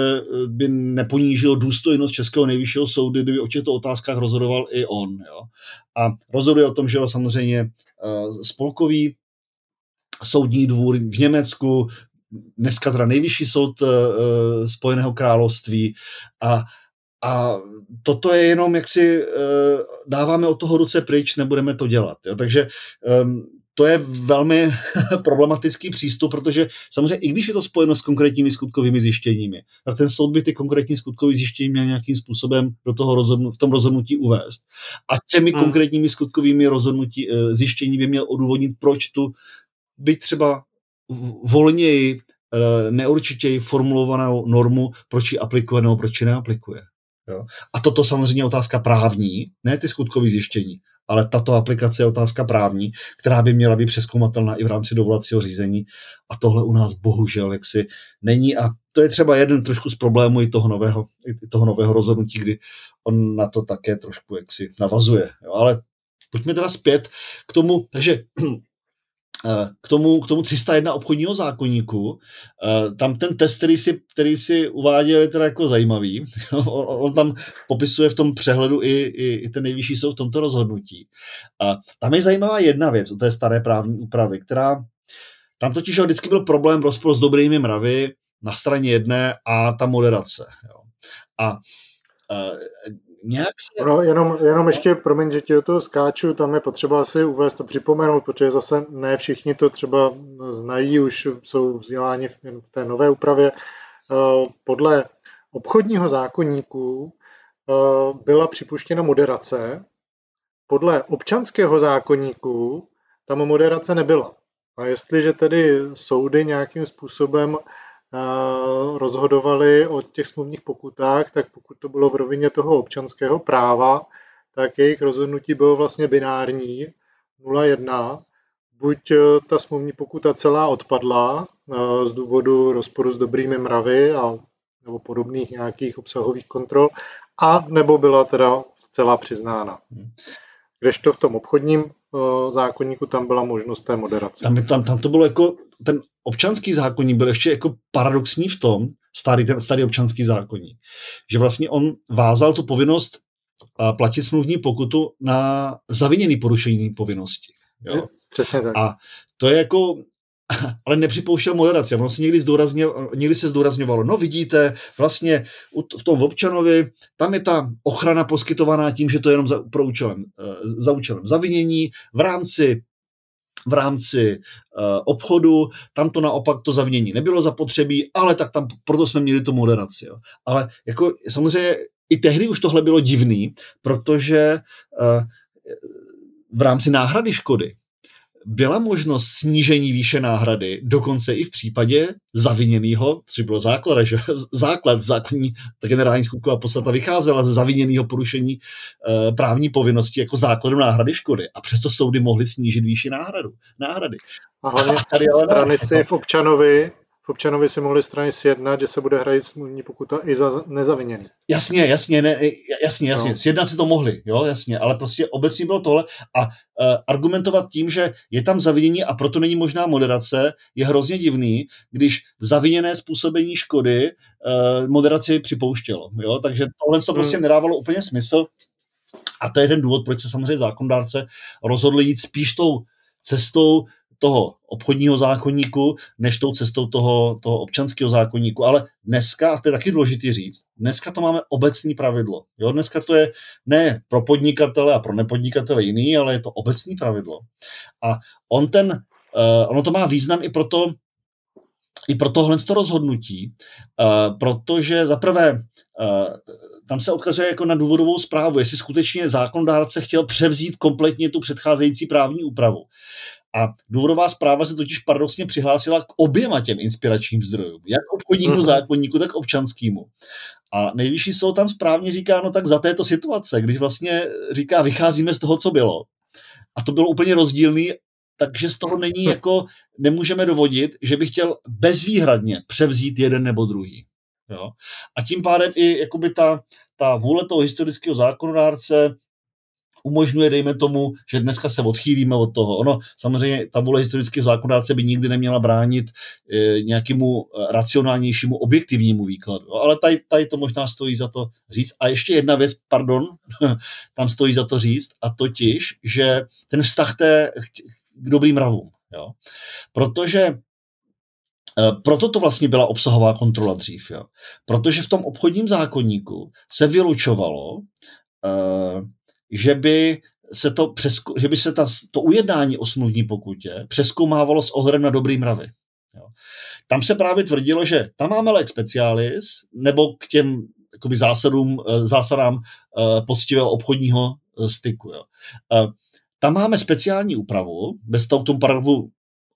by neponížil důstojnost Českého nejvyššího soudu, kdyby o těchto otázkách rozhodoval i on. Jo. A rozhoduje o tom, že jo, samozřejmě spolkový soudní dvůr v Německu dneska teda nejvyšší soud uh, Spojeného království a, a toto je jenom, jak si uh, dáváme od toho ruce pryč, nebudeme to dělat. Jo? Takže um, to je velmi <laughs> problematický přístup, protože samozřejmě i když je to spojeno s konkrétními skutkovými zjištěními, tak ten soud by ty konkrétní skutkové zjištění měl nějakým způsobem do toho rozhodnu, v tom rozhodnutí uvést. A těmi hmm. konkrétními skutkovými rozhodnutí, zjištění by měl odůvodnit, proč tu byť třeba volněji, eh, neurčitěji formulovanou normu, proč ji aplikuje nebo proč ji neaplikuje. Jo? A toto samozřejmě je otázka právní, ne ty skutkové zjištění, ale tato aplikace je otázka právní, která by měla být přeskoumatelná i v rámci dovolacího řízení a tohle u nás bohužel jaksi není a to je třeba jeden trošku z problémů i toho nového, i toho nového rozhodnutí, kdy on na to také trošku jaksi navazuje. Jo? Ale pojďme teda zpět k tomu, takže Eh, k tomu, k tomu 301 obchodního zákonníku, eh, tam ten test, který si, který si uváděl, je teda jako zajímavý. <laughs> on, tam popisuje v tom přehledu i, i, i ten nejvyšší soud v tomto rozhodnutí. A tam je zajímavá jedna věc u té staré právní úpravy, která tam totiž vždycky byl problém rozpor s dobrými mravy na straně jedné a ta moderace. Jo. A eh, nějak se... No, jenom, jenom ještě, promiň, že ti do toho skáču, tam je potřeba asi uvést a připomenout, protože zase ne všichni to třeba znají, už jsou vzděláni v té nové úpravě. Eh, podle obchodního zákonníku eh, byla připuštěna moderace, podle občanského zákonníku tam moderace nebyla. A jestliže tedy soudy nějakým způsobem rozhodovali o těch smluvních pokutách, tak pokud to bylo v rovině toho občanského práva, tak jejich rozhodnutí bylo vlastně binární 0-1. Buď e, ta smluvní pokuta celá odpadla e, z důvodu rozporu s dobrými mravy a, nebo podobných nějakých obsahových kontrol, a nebo byla teda zcela přiznána. Kdežto v tom obchodním Eh, zákonníku tam byla možnost té moderace. Tam, tam, tam to bylo jako, ten občanský zákonník byl ještě jako paradoxní v tom, starý, ten starý občanský zákonník, že vlastně on vázal tu povinnost eh, platit smluvní pokutu na zaviněný porušení povinnosti. Jo? Přesně tak. A to je jako, ale nepřipouštěl moderaci. Ono se někdy, někdy se zdůrazňovalo, no vidíte, vlastně v tom občanovi, tam je ta ochrana poskytovaná tím, že to je jenom za, pro účelem, eh, za účelem zavinění v rámci v rámci uh, obchodu, tam to naopak to zavinění nebylo zapotřebí, ale tak tam proto jsme měli tu moderaci. Jo. Ale jako samozřejmě i tehdy už tohle bylo divný, protože uh, v rámci náhrady škody byla možnost snížení výše náhrady, dokonce i v případě zaviněného, což bylo základ, že základ zákonní, ta generální skutková podstata vycházela ze zaviněného porušení e, právní povinnosti jako základem náhrady škody. A přesto soudy mohly snížit výši náhradu, náhrady. A hlavně tady ale strany si v občanovi občanovi si mohli strany sjednat, že se bude hrát smluvní pokuta i za nezaviněný. Jasně, jasně, ne, jasně, jasně, no. sjednat si to mohli, jo, jasně, ale prostě obecně bylo tohle a uh, argumentovat tím, že je tam zavinění a proto není možná moderace, je hrozně divný, když zaviněné způsobení škody uh, moderaci připouštělo, jo, takže tohle to prostě hmm. nedávalo úplně smysl a to je ten důvod, proč se samozřejmě zákondárce rozhodl jít spíš tou cestou toho obchodního zákonníku, než tou cestou toho, toho občanského zákonníku. Ale dneska, a to je taky důležitý říct, dneska to máme obecní pravidlo. Jo? Dneska to je ne pro podnikatele a pro nepodnikatele jiný, ale je to obecní pravidlo. A on ten, uh, ono to má význam i proto, i pro tohle to rozhodnutí, uh, protože zaprvé uh, tam se odkazuje jako na důvodovou zprávu, jestli skutečně zákonodárce chtěl převzít kompletně tu předcházející právní úpravu. A důvodová zpráva se totiž paradoxně přihlásila k oběma těm inspiračním zdrojům, jak obchodnímu uh-huh. zákonníku, tak občanskému. A nejvyšší soud tam správně říká, no tak za této situace, když vlastně říká, vycházíme z toho, co bylo. A to bylo úplně rozdílný, takže z toho není jako, nemůžeme dovodit, že by chtěl bezvýhradně převzít jeden nebo druhý. Jo? A tím pádem i jakoby ta, ta vůle toho historického zákonodárce umožňuje, dejme tomu, že dneska se odchýlíme od toho. Ono, samozřejmě, ta vůle historického zákonodárce by nikdy neměla bránit e, nějakému e, racionálnějšímu, objektivnímu výkladu. Jo? Ale tady, tady to možná stojí za to říct. A ještě jedna věc, pardon, <laughs> tam stojí za to říct, a totiž, že ten vztah té, k dobrým mravům. Jo? Protože e, proto to vlastně byla obsahová kontrola dřív. Jo? Protože v tom obchodním zákonníku se vylučovalo, že by se to, přesko, že by se ta, to ujednání o smluvní pokutě přeskoumávalo s ohledem na dobrý mravy. Jo. Tam se právě tvrdilo, že tam máme lex specialis, nebo k těm jakoby zásadům, eh, zásadám uh, poctivého obchodního eh, styku. Jo. Tam máme speciální úpravu, bez toho tomu paragrafu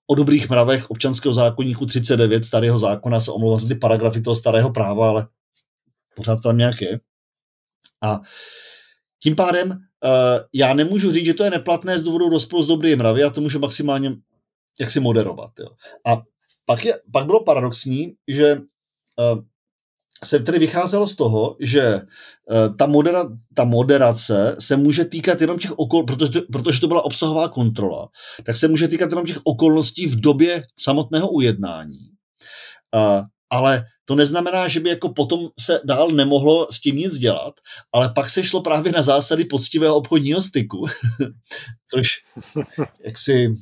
o dobrých mravech občanského zákonníku 39 starého zákona, se omlouvám ty paragrafy toho starého práva, ale pořád tam nějak je. A tím pádem uh, já nemůžu říct, že to je neplatné z důvodu rozporu s dobrým mravy, já to můžu maximálně jaksi moderovat. Jo. A pak, je, pak bylo paradoxní, že uh, se tedy vycházelo z toho, že uh, ta, modera, ta moderace se může týkat jenom těch okol, protože, protože to byla obsahová kontrola, tak se může týkat jenom těch okolností v době samotného ujednání. Uh, ale to neznamená, že by jako potom se dál nemohlo s tím nic dělat, ale pak se šlo právě na zásady poctivého obchodního styku, <laughs> což jaksi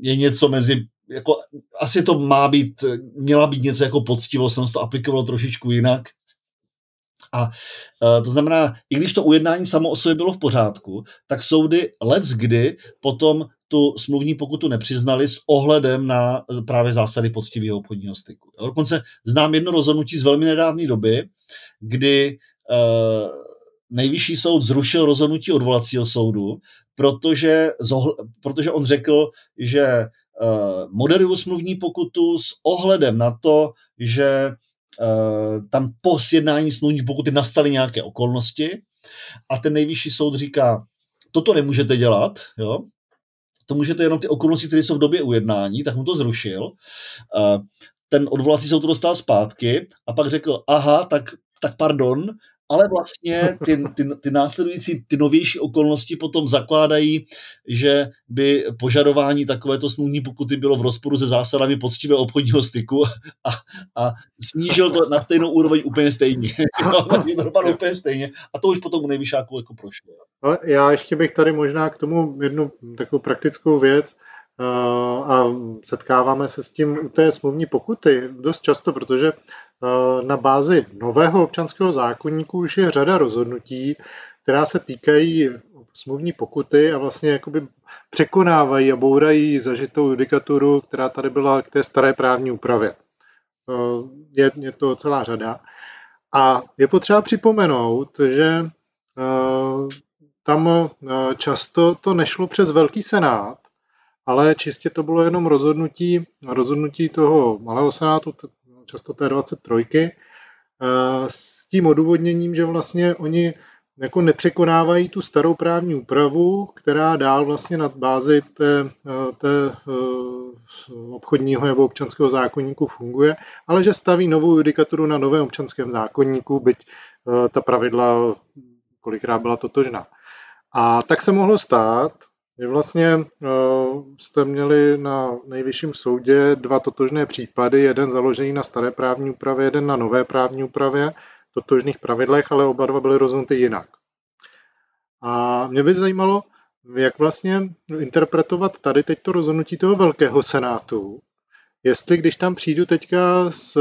je něco mezi jako, asi to má být, měla být něco jako poctivost, se to aplikovalo trošičku jinak. A uh, to znamená, i když to ujednání samo o sobě bylo v pořádku, tak soudy let kdy potom tu smluvní pokutu nepřiznali s ohledem na právě zásady poctivého obchodního styku. Dokonce znám jedno rozhodnutí z velmi nedávné doby, kdy uh, nejvyšší soud zrušil rozhodnutí odvolacího soudu, protože, zohl, protože on řekl, že uh, moderuju smluvní pokutu s ohledem na to, že uh, tam po sjednání smluvní pokuty nastaly nějaké okolnosti a ten nejvyšší soud říká, toto nemůžete dělat, jo, to můžete jenom ty okolnosti, které jsou v době ujednání, tak mu to zrušil. Ten odvolací soud to dostal zpátky a pak řekl, aha, tak, tak pardon, ale vlastně ty, ty, ty následující, ty novější okolnosti potom zakládají, že by požadování takovéto smluvní pokuty bylo v rozporu se zásadami poctivého obchodního styku a, a snížil to na stejnou úroveň úplně stejně. <laughs> úplně stejně a to už potom u nejvyšáku jako prošlo. No, já ještě bych tady možná k tomu jednu takovou praktickou věc, a setkáváme se s tím u té smluvní pokuty dost často, protože na bázi nového občanského zákonníku už je řada rozhodnutí, která se týkají smluvní pokuty a vlastně jakoby překonávají a bourají zažitou judikaturu, která tady byla k té staré právní úpravě. Je, je to celá řada. A je potřeba připomenout, že tam často to nešlo přes Velký senát, ale čistě to bylo jenom rozhodnutí, rozhodnutí toho malého senátu, často té 23, eh, s tím odůvodněním, že vlastně oni jako nepřekonávají tu starou právní úpravu, která dál vlastně na bázi té, té obchodního nebo občanského zákonníku funguje, ale že staví novou judikaturu na novém občanském zákonníku, byť ta pravidla kolikrát byla totožná. A tak se mohlo stát, že vlastně jste měli na nejvyšším soudě dva totožné případy, jeden založený na staré právní úpravě, jeden na nové právní úpravě, totožných pravidlech, ale oba dva byly rozhodnuty jinak. A mě by zajímalo, jak vlastně interpretovat tady teď to rozhodnutí toho velkého senátu, jestli když tam přijdu teďka s,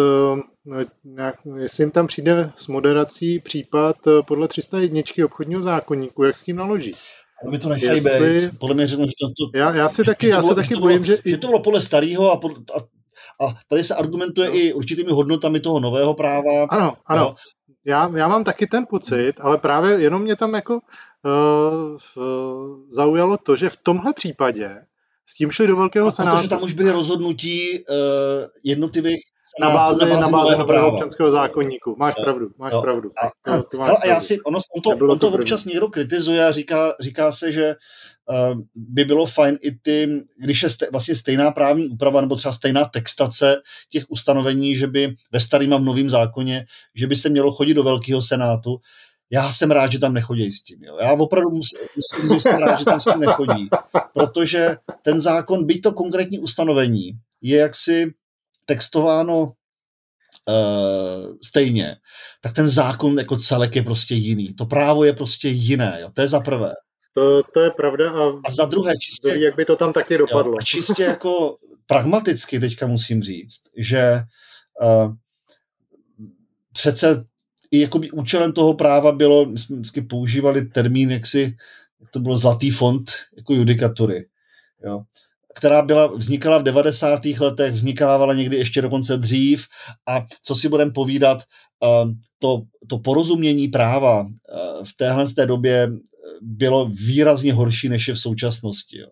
nějak, jestli jim tam přijde s moderací případ podle 301 obchodního zákonníku, jak s tím naloží? By to nechají jestli... být. Podle mě řeknu, že to, to, já, já si taky, já se taky bojím, že... Že to bylo podle starého a, a, a tady se argumentuje no. i určitými hodnotami toho nového práva. Ano, ano. No. Já, já mám taky ten pocit, ale právě jenom mě tam jako uh, uh, zaujalo to, že v tomhle případě s tím šli do Velkého a senátu. Protože tam už byly rozhodnutí uh, jednotlivých na bázi, na bázi nového občanského zákonníku. Máš jo, pravdu, máš jo. pravdu. A, to, to <laughs> máš hele, pravdu. já si, ono, on to, on to, to občas někdo kritizuje a říká, říká se, že uh, by bylo fajn i ty, když je ste, vlastně stejná právní úprava nebo třeba stejná textace těch ustanovení, že by ve starým a v novém zákoně, že by se mělo chodit do Velkého senátu, já jsem rád, že tam nechodí s tím. Jo. Já opravdu musím, musím jsem rád, že tam s tím nechodí, protože ten zákon, byť to konkrétní ustanovení, je jaksi textováno uh, stejně, tak ten zákon jako celek je prostě jiný. To právo je prostě jiné. Jo. To je za prvé. To, to je pravda. A, a za druhé, čistě, jak by to tam taky dopadlo. Jo, a čistě jako <laughs> pragmaticky teďka musím říct, že uh, přece i jakoby účelem toho práva bylo, my jsme vždycky používali termín, jak si, jak to bylo zlatý fond jako judikatury, jo, která byla, vznikala v 90. letech, vznikala někdy ještě dokonce dřív a co si budeme povídat, eh, to, to porozumění práva eh, v téhle té době bylo výrazně horší, než je v současnosti. Jo.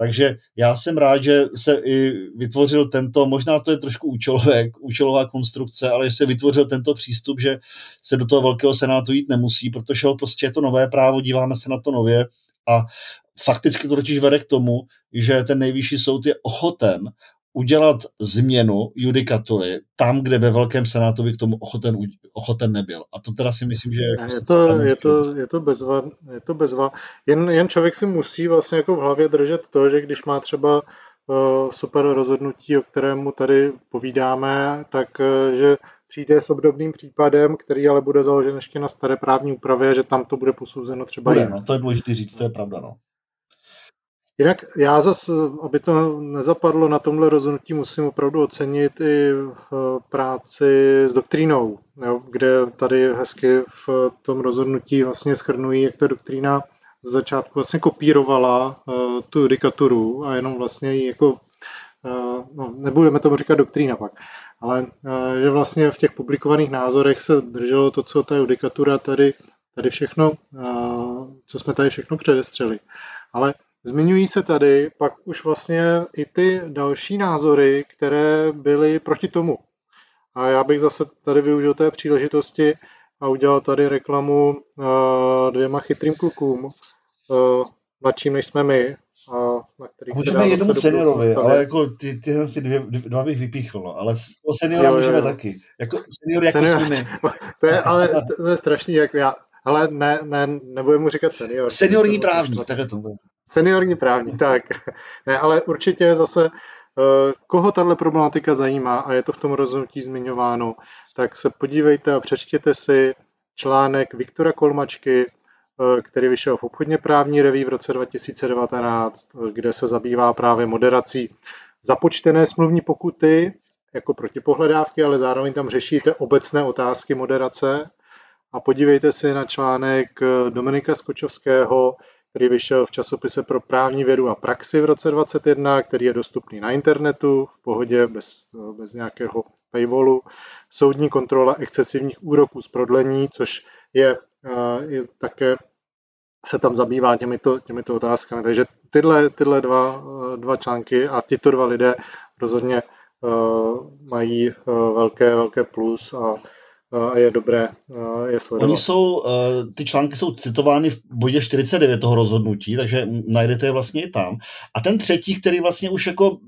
Takže já jsem rád, že se i vytvořil tento, možná to je trošku účelové, účelová konstrukce, ale že se vytvořil tento přístup, že se do toho velkého senátu jít nemusí, protože prostě je to nové právo, díváme se na to nově a fakticky to totiž vede k tomu, že ten nejvyšší soud je ochoten udělat změnu judikatury tam, kde ve Velkém senátu by k tomu ochoten, ochoten nebyl. A to teda si myslím, že... Je, je, to, je, to, je, to bezva, je to bezva. Jen, jen člověk si musí vlastně jako v hlavě držet to, že když má třeba uh, super rozhodnutí, o kterému tady povídáme, tak uh, že přijde s obdobným případem, který ale bude založen ještě na staré právní úpravě, že tam to bude posouzeno třeba bude, no, to je důležité říct, to je pravda, no. Jinak já zase, aby to nezapadlo na tomhle rozhodnutí, musím opravdu ocenit i práci s doktrínou, jo, kde tady hezky v tom rozhodnutí vlastně schrnují, jak ta doktrína z začátku vlastně kopírovala uh, tu judikaturu a jenom vlastně ji jako, uh, no, nebudeme tomu říkat doktrína pak, ale uh, že vlastně v těch publikovaných názorech se drželo to, co ta judikatura tady, tady všechno, co jsme tady všechno předestřeli. Ale Zmiňují se tady pak už vlastně i ty další názory, které byly proti tomu. A já bych zase tady využil té příležitosti a udělal tady reklamu uh, dvěma chytrým klukům, uh, mladším než jsme my, a na kterých můžeme se dá jednomu seniorovi, ale jako ty, tyhle ty dvě, dva bych vypíchl, no. ale o seniora jo, jo, můžeme jo. taky. Jako senior jako senior, jsme <laughs> to je, ale to je strašný, jak já, ale ne, ne, nebudeme mu říkat senior. Seniorní právník, takhle to bude. Seniorní právník, tak. <laughs> Ne, ale určitě zase, eh, koho tahle problematika zajímá a je to v tom rozhodnutí zmiňováno, tak se podívejte a přečtěte si článek Viktora Kolmačky, eh, který vyšel v obchodně právní reví v roce 2019, kde se zabývá právě moderací započtené smluvní pokuty jako protipohledávky, ale zároveň tam řešíte obecné otázky moderace. A podívejte se na článek Dominika Skočovského, který vyšel v časopise pro právní vědu a praxi v roce 2021, který je dostupný na internetu v pohodě bez, bez nějakého paywallu. Soudní kontrola excesivních úroků z prodlení, což je, je také se tam zabývá těmito, těmito otázkami. Takže tyhle, tyhle dva, dva články a tyto dva lidé rozhodně uh, mají uh, velké, velké plus a a je dobré je sledovat. Oni jsou, ty články jsou citovány v bodě 49 toho rozhodnutí, takže najdete je vlastně i tam. A ten třetí, který vlastně už jako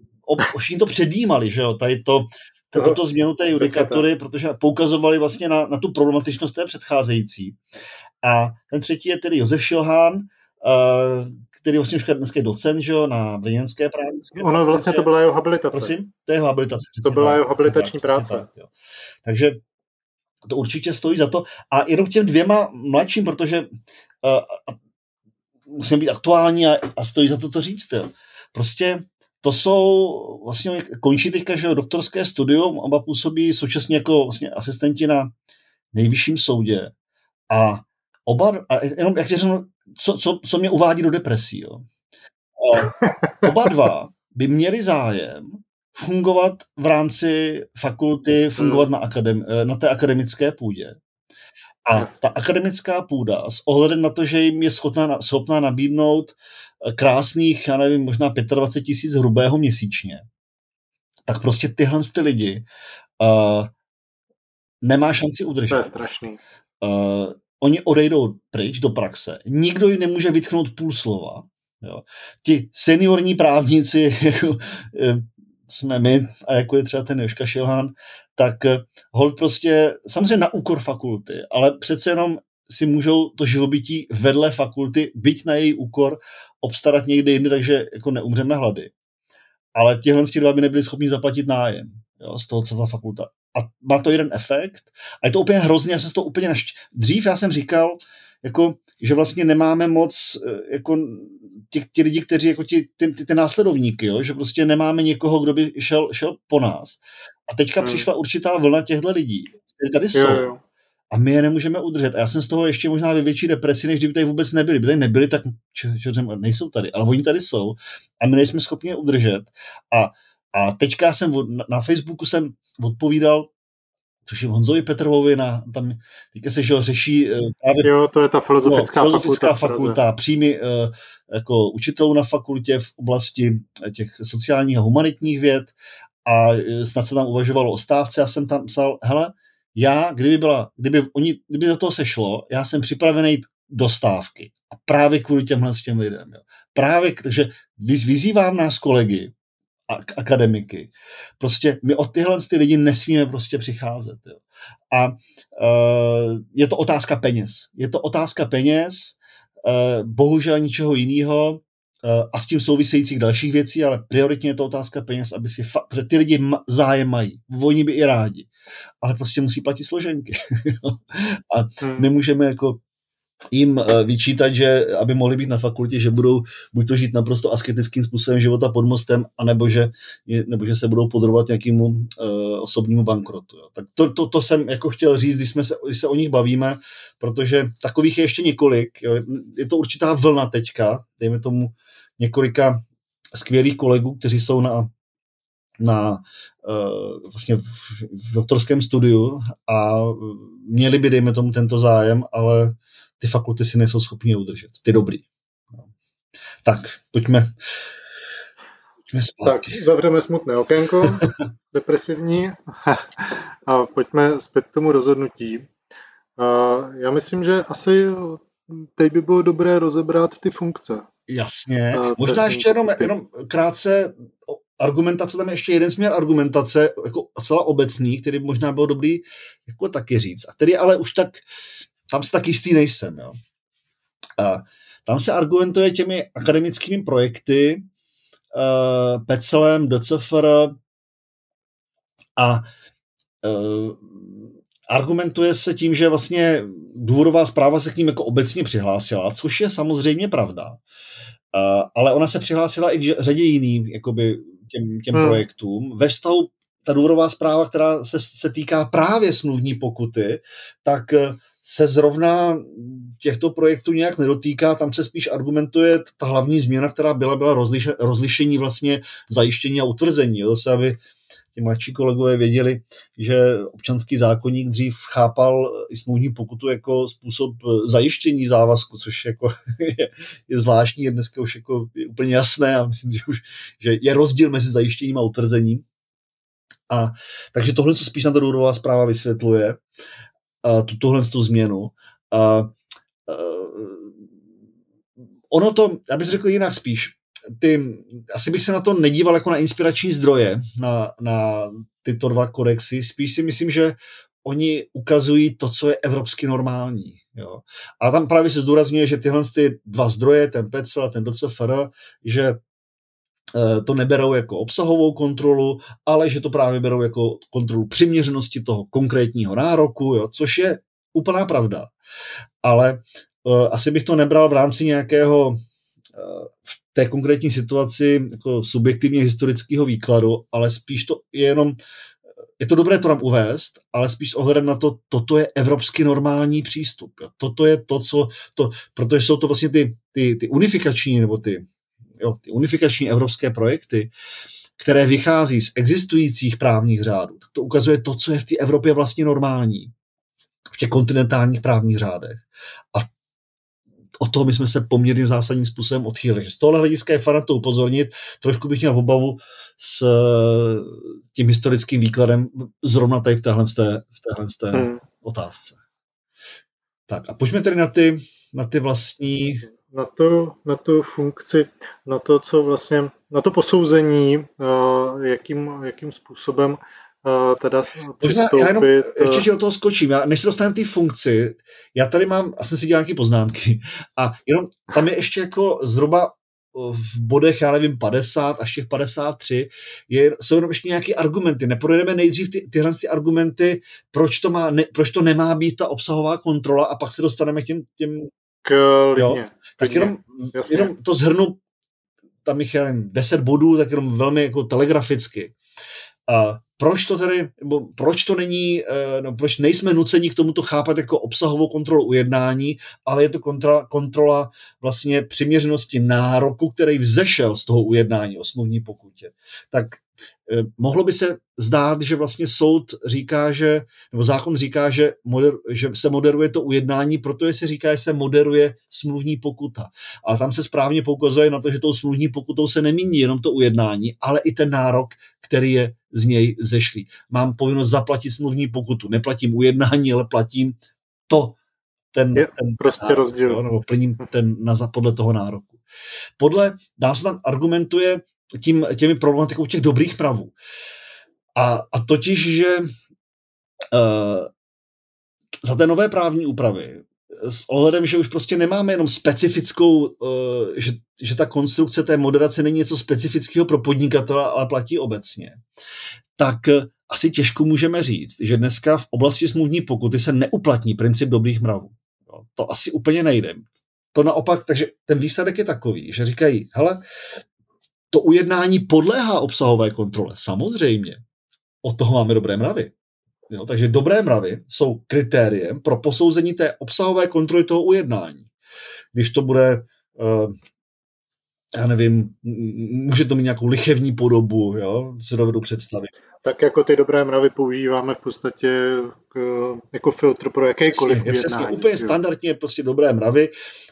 už to předjímali, že jo, tady to, tuto změnu té judikatury, protože poukazovali vlastně na, na tu problematičnost té předcházející. A ten třetí je tedy Josef Šilhán, který vlastně už dneska je docent, že jo, na brněnské právnické. Ono vlastně to byla jeho habilitace. Prosím? To je jeho habilitace. To byla jeho habilitační práce. Tak, jo. Takže to určitě stojí za to. A jenom těm dvěma mladším, protože uh, musíme být aktuální a, a stojí za to to říct. Jo. Prostě to jsou, vlastně končí teďka, že doktorské studium, oba působí současně jako vlastně asistenti na nejvyšším soudě a oba, a jenom jak řeknu, co, co, co mě uvádí do depresí, jo. A oba dva by měli zájem fungovat v rámci fakulty, fungovat na, akadem, na té akademické půdě. A ta akademická půda s ohledem na to, že jim je schopná, schopná nabídnout krásných, já nevím, možná 25 tisíc hrubého měsíčně, tak prostě tyhle ty lidi uh, nemá šanci udržet. To je strašný. Uh, oni odejdou pryč do praxe, nikdo jim nemůže vytknout půl slova. Jo. Ti seniorní právníci, <laughs> jako eh, jsme my, a jako je třeba ten Joška Šilhán, tak hold prostě, samozřejmě na úkor fakulty, ale přece jenom si můžou to živobytí vedle fakulty, byť na její úkor, obstarat někde jinde, takže jako neumřeme hlady. Ale tihle dva by nebyli schopni zaplatit nájem jo, z toho, co ta fakulta. A má to jeden efekt. A je to úplně hrozně, já jsem to úplně našť... Dřív já jsem říkal, jako, že vlastně nemáme moc eh, jako ti, ti lidi, kteří jako ti, ty, ty, ty následovníky, jo? že prostě nemáme někoho, kdo by šel, šel po nás. A teďka hmm. přišla určitá vlna těchto lidí, kteří tady jsou. Jo, jo a my je nemůžeme udržet. A já jsem z toho ještě možná ve větší depresi, než kdyby tady vůbec nebyli. Kdyby tady nebyli, tak čo, čo, nejsou tady, ale oni tady jsou a my nejsme schopni je udržet. A, a teďka jsem na Facebooku jsem odpovídal je Honzovi Petrovovi, na, tam teďka se že řeší eh, právě... Jo, to je ta filozofická, no, filozofická fakulta, fakulta příjmy uh, jako učitelů na fakultě v oblasti těch sociálních a humanitních věd a snad se tam uvažovalo o stávce. Já jsem tam psal, hele, já, kdyby, byla, kdyby, oni, kdyby do toho sešlo, já jsem připravený jít do stávky. A právě kvůli těmhle s těm lidem. Jo. Právě, takže vyzývám nás kolegy, akademiky. Prostě my od tyhle ty lidi nesmíme prostě přicházet. Jo. A uh, je to otázka peněz. Je to otázka peněz, uh, bohužel ničeho jiného, uh, a s tím souvisejících dalších věcí, ale prioritně je to otázka peněz, aby si fa- protože ty lidi ma- zájem mají. Oni by i rádi ale prostě musí platit složenky. <laughs> a hmm. nemůžeme jako jim eh, vyčítat, že aby mohli být na fakultě, že budou buď to žít naprosto asketickým způsobem života pod mostem, anebo že, nebo že se budou podrobovat nějakému uh, osobnímu bankrotu. Jo. Tak to, to, to, jsem jako chtěl říct, když, jsme se, když se o nich bavíme, protože takových je ještě několik. Jo. Je to určitá vlna teďka, dejme tomu několika skvělých kolegů, kteří jsou na na uh, vlastně v, v doktorském studiu a měli by, dejme tomu, tento zájem, ale ty fakulty si nejsou schopni udržet. Ty dobrý. No. Tak, pojďme, pojďme Tak, zavřeme smutné okénko, <laughs> depresivní, a pojďme zpět k tomu rozhodnutí. Já myslím, že asi teď by bylo dobré rozebrat ty funkce. Jasně. Uh, Možná ještě jenom, jenom krátce argumentace, tam je ještě jeden směr argumentace, jako celá obecný, který by možná byl dobrý jako taky říct. A který ale už tak, tam se tak jistý nejsem. Jo. A tam se argumentuje těmi akademickými projekty, uh, PECELem, DCFR a uh, argumentuje se tím, že vlastně důvodová zpráva se k ním jako obecně přihlásila, což je samozřejmě pravda. Uh, ale ona se přihlásila i k řadě jiným jakoby, těm, těm hmm. projektům. Ve vztahu ta důvodová zpráva, která se, se týká právě smluvní pokuty, tak eh, se zrovna těchto projektů nějak nedotýká, tam se spíš argumentuje ta hlavní změna, která byla, byla rozliš, rozlišení vlastně zajištění a utvrzení. Zase, aby ti mladší kolegové věděli, že občanský zákonník dřív chápal i smluvní pokutu jako způsob zajištění závazku, což jako <laughs> je, je zvláštní, je dneska už jako je úplně jasné a myslím, že už že je rozdíl mezi zajištěním a utvrzením. A, takže tohle, co spíš na to důvodová zpráva vysvětluje. Tu, tuhle tu změnu. Uh, uh, ono to, já bych řekl jinak spíš, ty, asi bych se na to nedíval jako na inspirační zdroje, na, na tyto dva kodexy, spíš si myslím, že oni ukazují to, co je evropsky normální. Jo. A tam právě se zdůrazňuje, že tyhle ty dva zdroje, ten PECL a ten DCFR, že to neberou jako obsahovou kontrolu, ale že to právě berou jako kontrolu přiměřenosti toho konkrétního nároku, jo, což je úplná pravda. Ale uh, asi bych to nebral v rámci nějakého uh, v té konkrétní situaci jako subjektivně historického výkladu, ale spíš to je jenom je to dobré to nám uvést, ale spíš s ohledem na to, toto je evropsky normální přístup. Jo. Toto je to, co, to, protože jsou to vlastně ty, ty, ty unifikační, nebo ty, jo, ty unifikační evropské projekty, které vychází z existujících právních řádů. Tak to ukazuje to, co je v té Evropě vlastně normální, v těch kontinentálních právních řádech. A od toho my jsme se poměrně zásadním způsobem odchýlili. Z tohohle hlediska je fara to upozornit. Trošku bych měl obavu s eh, tím historickým výkladem zrovna tady v téhle, v téhle hmm. otázce. Tak a pojďme tedy na ty, na ty vlastní... Na, to, na tu funkci, na to, co vlastně, na to posouzení, uh, jakým, jakým způsobem uh, teda Možná, já jenom ještě do toho skočím. Já, než se dostaneme té funkci, já tady mám, asi si dělám nějaké poznámky a jenom tam je ještě jako zhruba v bodech, já nevím, 50 až těch 53, je, jsou jenom ještě nějaké argumenty. Neprojedeme nejdřív ty, tyhle ty argumenty, proč to, má, ne, proč to nemá být ta obsahová kontrola a pak se dostaneme k těm... těm jo, tak jenom, jenom to zhrnu, tam jich je 10 bodů, tak jenom velmi jako telegraficky. A proč to tedy, nebo proč to není, eh, no, proč nejsme nuceni k tomuto chápat jako obsahovou kontrolu ujednání, ale je to kontra, kontrola vlastně přiměřenosti nároku, který vzešel z toho ujednání o smluvní pokutě. Tak mohlo by se zdát, že vlastně soud říká, že, nebo zákon říká, že, moder, že se moderuje to ujednání, protože se říká, že se moderuje smluvní pokuta. Ale tam se správně poukazuje na to, že tou smluvní pokutou se nemíní jenom to ujednání, ale i ten nárok, který je z něj zešlý. Mám povinnost zaplatit smluvní pokutu. Neplatím ujednání, ale platím to, ten, je ten prostě nárok, rozdíl. Jo, nebo plním ten na, podle toho nároku. Podle, dám se tam argumentuje tím, těmi problematikou těch dobrých pravů. A, a totiž, že uh, za té nové právní úpravy s ohledem, že už prostě nemáme jenom specifickou, uh, že, že ta konstrukce té moderace není něco specifického pro podnikatele, ale platí obecně, tak uh, asi těžko můžeme říct, že dneska v oblasti smluvní pokuty se neuplatní princip dobrých mravů. No, to asi úplně nejde. To naopak, takže ten výsledek je takový, že říkají, hele, to ujednání podléhá obsahové kontrole. Samozřejmě, od toho máme dobré mravy. Jo, takže dobré mravy jsou kritériem pro posouzení té obsahové kontroly toho ujednání. Když to bude, uh, já nevím, může to mít nějakou lichevní podobu, jo, se dovedu představit. Tak jako ty dobré mravy používáme v podstatě k, jako filtr pro jakékoliv přesně, ujednání. Přesně, úplně standardně prostě dobré mravy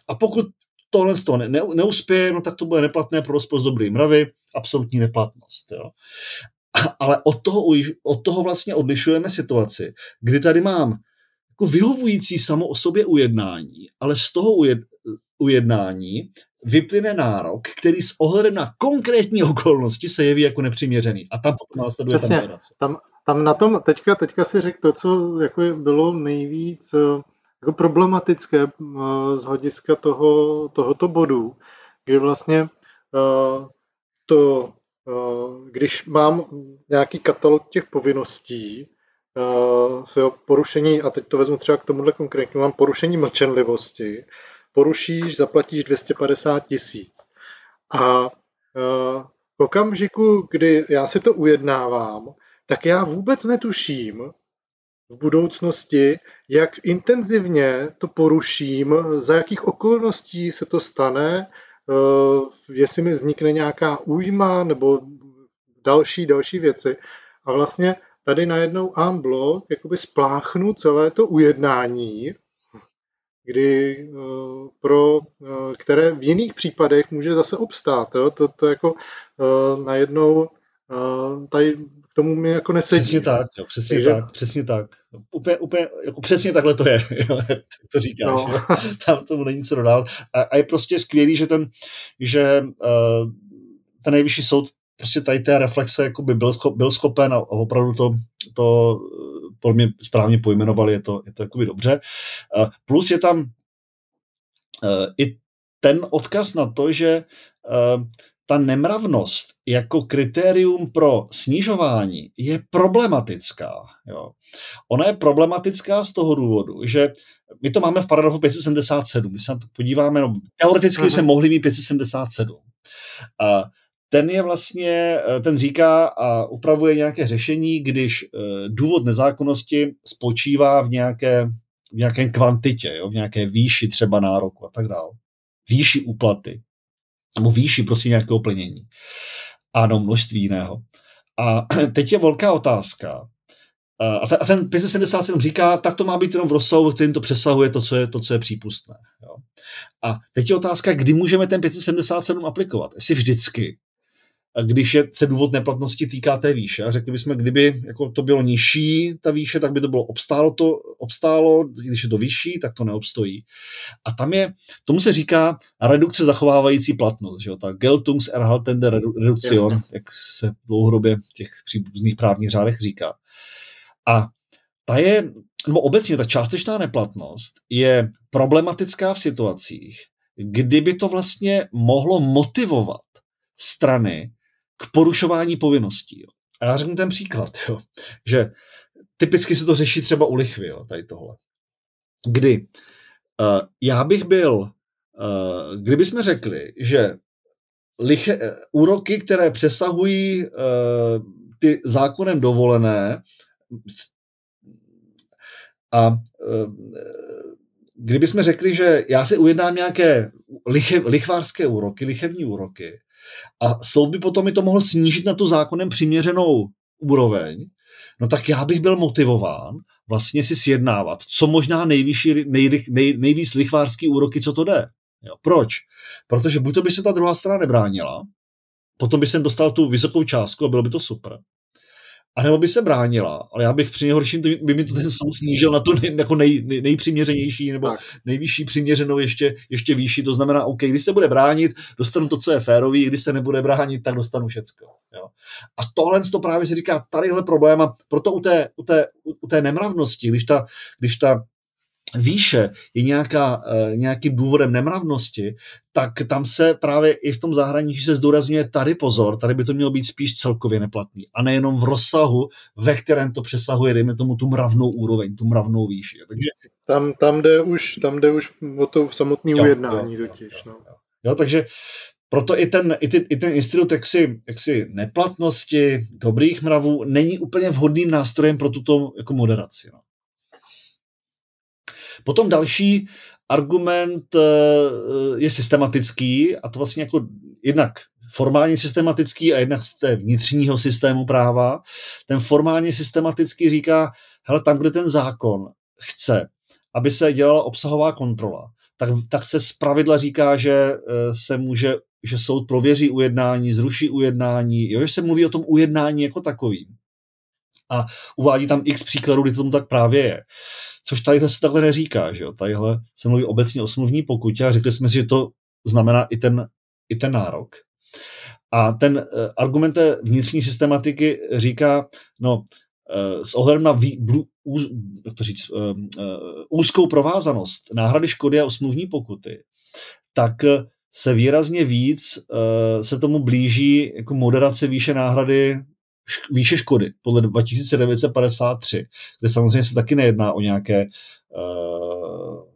a pokud tohle z toho ne, ne, neuspěje, no tak to bude neplatné pro rozpor s dobrý mravy, absolutní neplatnost. Jo. ale od toho, od toho vlastně odlišujeme situaci, kdy tady mám jako vyhovující samo o sobě ujednání, ale z toho ujed, ujednání vyplyne nárok, který s ohledem na konkrétní okolnosti se jeví jako nepřiměřený. A tam potom následuje Přesně. ta moderace. Tam, tam na tom, teďka, teďka si řekl to, co jako bylo nejvíc eh, jako problematické eh, z hlediska toho, tohoto bodu, kdy vlastně uh, to Eh, když mám nějaký katalog těch povinností, uh, porušení, a teď to vezmu třeba k tomuhle konkrétně, mám porušení mlčenlivosti, porušíš, zaplatíš 250 tisíc. A v okamžiku, kdy já si to ujednávám, tak já vůbec netuším v budoucnosti, jak intenzivně to poruším, za jakých okolností se to stane, Eh, jestli mi vznikne nějaká újma nebo další, další věci. A vlastně tady najednou en bloc jakoby spláchnu celé to ujednání, kdy eh, pro, eh, které v jiných případech může zase obstát. To, to jako najednou tady k tomu mi jako nesedí. Přesně tak, jo, přesně Takže... tak, přesně tak. úplně, úplně jako přesně takhle to je, <laughs> jo, to říkáš. No. Tam tomu není co dodávat. A, a je prostě skvělý, že ten, že uh, ten nejvyšší soud prostě tady té reflexe jako by byl, schop, byl schopen a, a opravdu to, to podle mě správně pojmenovali, je to, je to jakoby dobře. Uh, plus je tam uh, i ten odkaz na to, že uh, ta nemravnost jako kritérium pro snižování je problematická. Jo. Ona je problematická z toho důvodu, že my to máme v paragrafu 577, my se na to podíváme, no, teoreticky uh-huh. se mohli mít 577. A ten je vlastně, ten říká a upravuje nějaké řešení, když eh, důvod nezákonnosti spočívá v nějaké, v nějakém kvantitě, jo, v nějaké výši třeba nároku a tak dále. Výši úplaty nebo výši prostě nějakého plnění. Ano, množství jiného. A <clears throat> teď je velká otázka. A ten 577 říká, tak to má být jenom v rozsahu, kterým to přesahuje to, co je, to, co je přípustné. Jo. A teď je otázka, kdy můžeme ten 577 aplikovat. Jestli vždycky, když je, se důvod neplatnosti týká té výše. A řekli bychom, kdyby jako to bylo nižší, ta výše, tak by to bylo obstálo, to, obstálo, když je to vyšší, tak to neobstojí. A tam je, tomu se říká redukce zachovávající platnost, že jo, ta Geltungserhaltende Reduktion, Jasně. jak se dlouhodobě v těch příbuzných právních řádech říká. A ta je, nebo obecně ta částečná neplatnost je problematická v situacích, kdyby to vlastně mohlo motivovat strany k porušování povinností. Jo. A já řeknu ten příklad, jo, že typicky se to řeší třeba u lichvy, jo, tady tohle. Kdy uh, já bych byl, uh, kdyby jsme řekli, že liche, uh, úroky, které přesahují uh, ty zákonem dovolené a uh, kdyby jsme řekli, že já si ujednám nějaké liche, lichvářské úroky, lichevní úroky, a soud by potom mi to mohl snížit na tu zákonem přiměřenou úroveň, no tak já bych byl motivován vlastně si sjednávat co možná nejvyšší, nej, nej, nejvíc lichvářský úroky, co to jde. Jo. Proč? Protože buď to by se ta druhá strana nebránila, potom by jsem dostal tu vysokou částku a bylo by to super. A nebo by se bránila, ale já bych při nejhorším, by mi to ten soud snížil na to nej, jako nej, nej, nejpřiměřenější nebo tak. nejvyšší přiměřenou ještě, ještě výšší. To znamená, OK, když se bude bránit, dostanu to, co je férový, když se nebude bránit, tak dostanu všecko. Jo. A tohle to právě se říká tadyhle problém a proto u té, u té, u té nemravnosti, když ta, když ta výše je nějaká, uh, nějakým důvodem nemravnosti, tak tam se právě i v tom zahraničí se zdůrazňuje tady pozor, tady by to mělo být spíš celkově neplatný a nejenom v rozsahu, ve kterém to přesahuje, dejme tomu tu mravnou úroveň, tu mravnou výši. Takže... Tam, tam, jde už, tam jde už o to samotné ujednání jo, totiž. Jo, no. jo. jo, takže proto i ten, i, ty, i ten institut jaksi, jaksi neplatnosti, dobrých mravů není úplně vhodným nástrojem pro tuto jako moderaci. No. Potom další argument eh, je systematický a to vlastně jako jednak formálně systematický a jednak z té vnitřního systému práva. Ten formálně systematický říká, hele, tam, kde ten zákon chce, aby se dělala obsahová kontrola, tak, tak se zpravidla říká, že eh, se může, že soud prověří ujednání, zruší ujednání, jo, že se mluví o tom ujednání jako takovým. A uvádí tam x příkladů, kdy to tomu tak právě je což tady se takhle neříká, že jo? Tadyhle se mluví obecně o smluvní pokutě a řekli jsme si, že to znamená i ten, i ten nárok. A ten uh, argument té vnitřní systematiky říká, no, uh, s ohledem na vý, blu, ú, jak to říct, uh, úzkou provázanost náhrady škody a smluvní pokuty, tak se výrazně víc se tomu blíží jako moderace výše náhrady výše škody podle 2953, kde samozřejmě se taky nejedná o nějaké uh,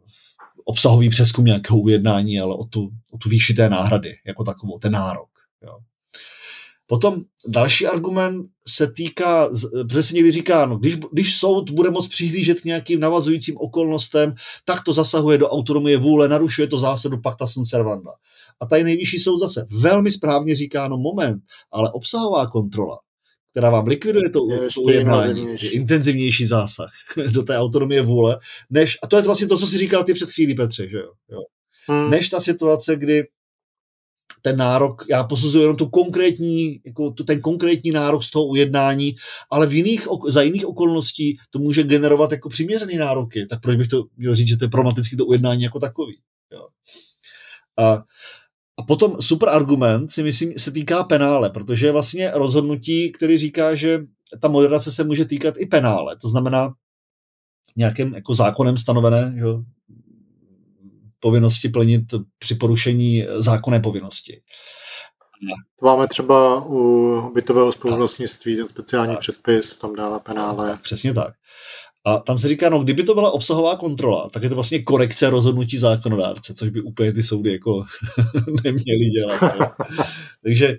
obsahový přeskum nějakého ujednání, ale o tu, o tu výši té náhrady, jako takovou, ten nárok. Jo. Potom další argument se týká, protože se někdy říká, no, když, když soud bude moct přihlížet k nějakým navazujícím okolnostem, tak to zasahuje do autonomie vůle, narušuje to zásadu pacta sunt servanda. A tady nejvyšší soud zase velmi správně říká, no moment, ale obsahová kontrola která vám likviduje to, to ujednání, je intenzivnější zásah <laughs> do té autonomie vůle, než, a to je vlastně to, co si říkal ty před chvílí, Petře, že jo, jo. Hmm. než ta situace, kdy ten nárok, já posuzuji jenom tu konkrétní, jako tu, ten konkrétní nárok z toho ujednání, ale v jiných, za jiných okolností to může generovat jako přiměřený nároky. Tak proč bych to měl říct, že to je problematické to ujednání jako takový. Jo. A, a potom super argument si myslím se týká penále, protože je vlastně rozhodnutí, který říká, že ta moderace se může týkat i penále. To znamená nějakým jako zákonem stanovené jo, povinnosti plnit při porušení zákonné povinnosti. To máme třeba u bytového spoluvlastnictví, ten speciální tak. předpis, tam dává penále. Přesně tak. A tam se říká, no kdyby to byla obsahová kontrola, tak je to vlastně korekce rozhodnutí zákonodárce, což by úplně ty soudy jako <laughs> neměly dělat. Takže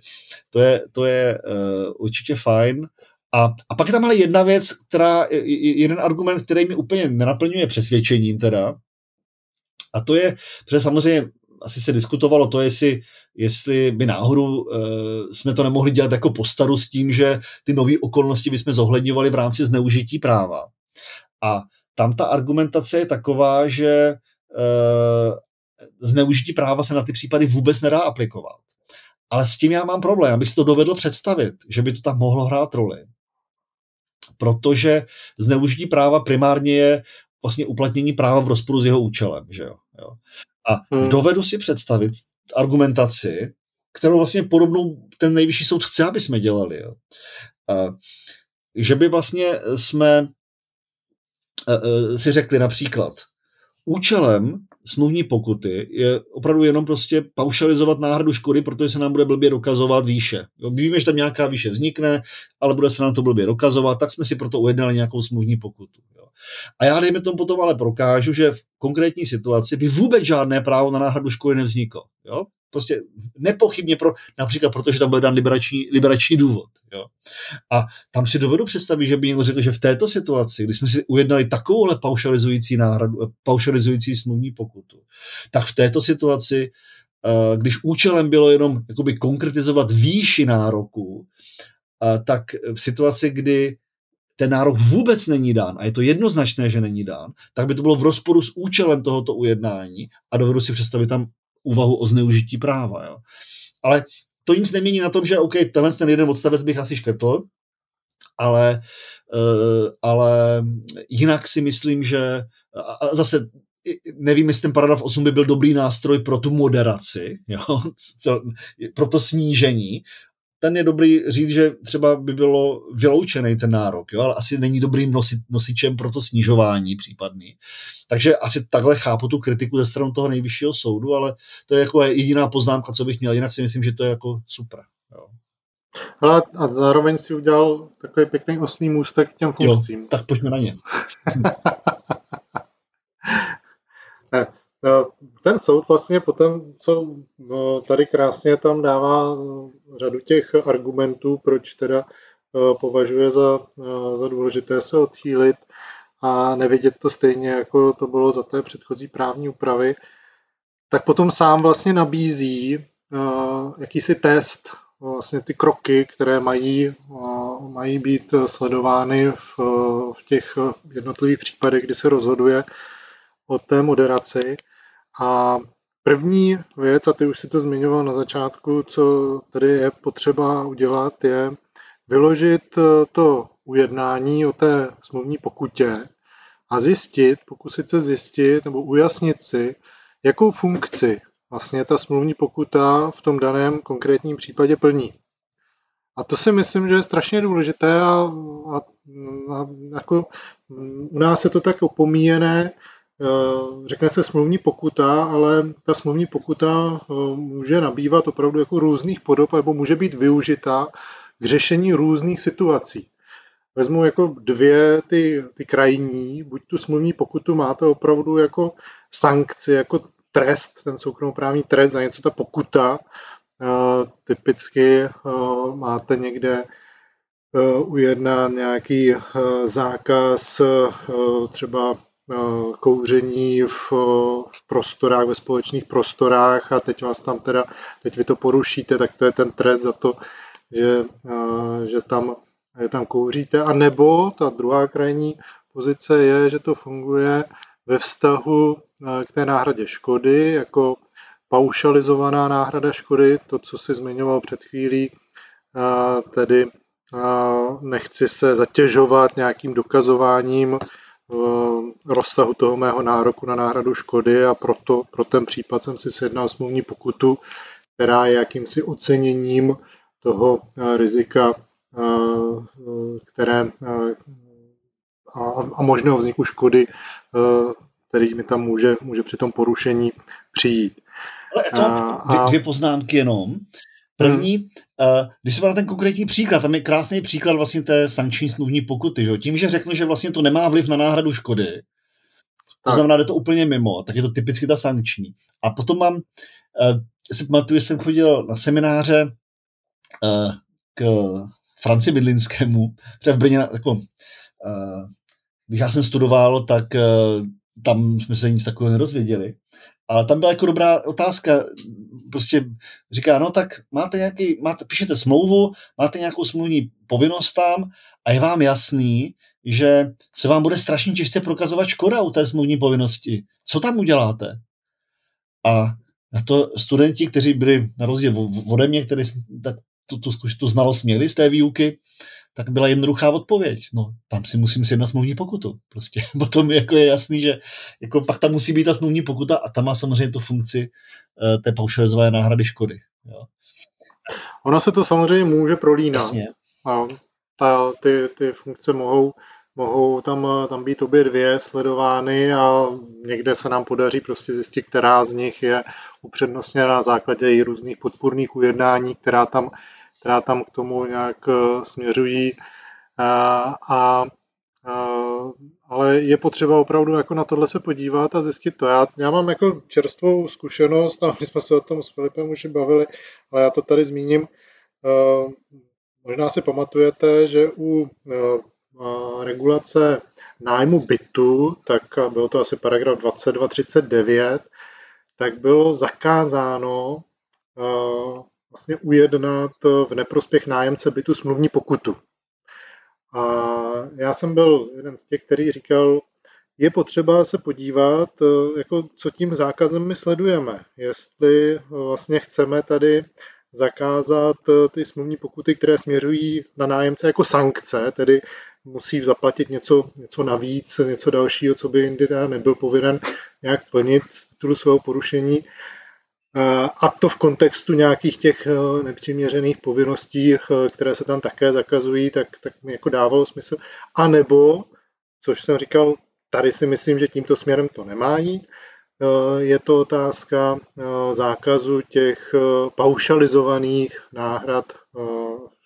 to je, to je uh, určitě fajn. A, a pak je tam ale jedna věc, která, jeden argument, který mi úplně nenaplňuje přesvědčením teda, a to je, protože samozřejmě asi se diskutovalo to, jestli, jestli by náhodou uh, jsme to nemohli dělat jako postaru s tím, že ty nové okolnosti bychom zohledňovali v rámci zneužití práva. A tam ta argumentace je taková, že uh, zneužití práva se na ty případy vůbec nedá aplikovat. Ale s tím já mám problém, abych si to dovedl představit, že by to tam mohlo hrát roli. Protože zneužití práva primárně je vlastně uplatnění práva v rozporu s jeho účelem. Že jo? Jo? A hmm. dovedu si představit argumentaci, kterou vlastně podobnou ten nejvyšší soud chce, aby jsme dělali. Jo? A, že by vlastně jsme si řekli například, účelem smluvní pokuty je opravdu jenom prostě paušalizovat náhradu škody, protože se nám bude blbě dokazovat výše. Jo, víme, že tam nějaká výše vznikne, ale bude se nám to blbě dokazovat, tak jsme si proto ujednali nějakou smluvní pokutu. Jo. A já dejme tomu potom ale prokážu, že v konkrétní situaci by vůbec žádné právo na náhradu škody nevzniklo. Jo? Prostě nepochybně pro, například protože tam byl dan liberační, liberační důvod. Jo? A tam si dovedu představit, že by někdo řekl, že v této situaci, kdy jsme si ujednali takovouhle paušalizující náhradu, paušalizující smluvní pokutu, tak v této situaci, eh, když účelem bylo jenom jakoby konkretizovat výši nároku, eh, tak v situaci, kdy ten nárok vůbec není dán a je to jednoznačné, že není dán, tak by to bylo v rozporu s účelem tohoto ujednání a dovedu si představit tam úvahu o zneužití práva. Jo. Ale to nic nemění na tom, že OK, tenhle ten jeden odstavec bych asi škrtl, ale, uh, ale jinak si myslím, že a zase nevím, jestli ten paragraf 8 by byl dobrý nástroj pro tu moderaci, <laughs> jo, pro to snížení, ten je dobrý říct, že třeba by bylo vyloučený ten nárok, jo, ale asi není dobrým nosit, nosičem pro to snižování případný. Takže asi takhle chápu tu kritiku ze strany toho nejvyššího soudu, ale to je jako jediná poznámka, co bych měl. Jinak si myslím, že to je jako super. Jo. Ale a zároveň si udělal takový pěkný osmý můstek k těm funkcím. Jo, tak pojďme na ně. <laughs> ne, ten soud vlastně potom, co no, tady krásně tam dává řadu těch argumentů, proč teda eh, považuje za, eh, za důležité se odchýlit a nevidět to stejně, jako to bylo za té předchozí právní úpravy, tak potom sám vlastně nabízí eh, jakýsi test, vlastně ty kroky, které mají, mají být sledovány v, v těch jednotlivých případech, kdy se rozhoduje o té moderaci. A první věc, a ty už si to zmiňoval na začátku, co tady je potřeba udělat, je vyložit to ujednání o té smluvní pokutě a zjistit, pokusit se zjistit nebo ujasnit si, jakou funkci vlastně ta smluvní pokuta v tom daném konkrétním případě plní. A to si myslím, že je strašně důležité a, a, a jako u nás je to tak opomíjené, Eh, řekne se smluvní pokuta, ale ta smluvní pokuta eh, může nabývat opravdu jako různých podob nebo může být využita k řešení různých situací. Vezmu jako dvě ty, ty krajní, buď tu smluvní pokutu máte opravdu jako sankci, jako trest, ten soukromoprávní trest za něco, ta pokuta, eh, typicky máte někde ujednán nějaký zákaz třeba Eh, kouření v, v prostorách, ve společných prostorách a teď vás tam teda, teď vy to porušíte, tak to je ten trest za to, že, eh, že tam, že tam kouříte. A nebo ta druhá krajní pozice je, že to funguje ve vztahu eh, k té náhradě škody, jako paušalizovaná náhrada škody, to, co si zmiňoval před chvílí, tedy nechci se zatěžovat nějakým dokazováním rozsahu toho mého nároku na náhradu škody a proto pro ten případ jsem si sjednal smluvní pokutu, která je jakýmsi oceněním toho rizika, které a, a možného vzniku škody, který mi tam může, může při tom porušení přijít. Ale to, dvě, dvě poznámky jenom. První, hmm. uh, když se na ten konkrétní příklad, tam je krásný příklad vlastně té sankční smluvní pokuty. Že? Tím, že řeknu, že vlastně to nemá vliv na náhradu škody, to znamená, že to úplně mimo, tak je to typicky ta sankční. A potom mám, uh, si pamatuju, že jsem chodil na semináře uh, k Franci Bydlinskému, protože v Brně, jako, uh, když já jsem studoval, tak uh, tam jsme se nic takového nerozvěděli. Ale tam byla jako dobrá otázka, prostě říká, no tak máte nějaký, máte, píšete smlouvu, máte nějakou smluvní povinnost tam a je vám jasný, že se vám bude strašně těžce prokazovat škoda u té smluvní povinnosti. Co tam uděláte? A na to studenti, kteří byli na rozdíl ode mě, kteří tak tu, tu, tu znalost měli z té výuky, tak byla jednoduchá odpověď. No, tam si musím na smluvní pokutu. Prostě <laughs> potom jako je jasný, že jako pak tam musí být ta smluvní pokuta a tam má samozřejmě tu funkci uh, té paušalizované náhrady škody. Jo. Ono se to samozřejmě může prolínat. Jasně. A ta, ty, ty funkce mohou, mohou tam, tam být obě dvě sledovány a někde se nám podaří prostě zjistit, která z nich je upřednostněna na základě i různých podpůrných ujednání, která tam která tam k tomu nějak eh, směřují. A, a, ale je potřeba opravdu jako na tohle se podívat a zjistit to. Já, já mám jako čerstvou zkušenost, a my jsme se o tom s Filipem už bavili, ale já to tady zmíním. Eh, možná si pamatujete, že u eh, regulace nájmu bytu, tak bylo to asi paragraf 2239, tak bylo zakázáno vlastně ujednat v neprospěch nájemce bytu smluvní pokutu. A já jsem byl jeden z těch, který říkal, je potřeba se podívat, jako co tím zákazem my sledujeme. Jestli vlastně chceme tady zakázat ty smluvní pokuty, které směřují na nájemce jako sankce, tedy musí zaplatit něco, něco navíc, něco dalšího, co by jindy nebyl povinen nějak plnit z titulu svého porušení, a to v kontextu nějakých těch eh, nepřiměřených povinností, eh, které se tam také zakazují, tak, tak mi jako dávalo smysl. A nebo, což jsem říkal, tady si myslím, že tímto směrem to nemá jít, eh, je to otázka zákazu těch paušalizovaných náhrad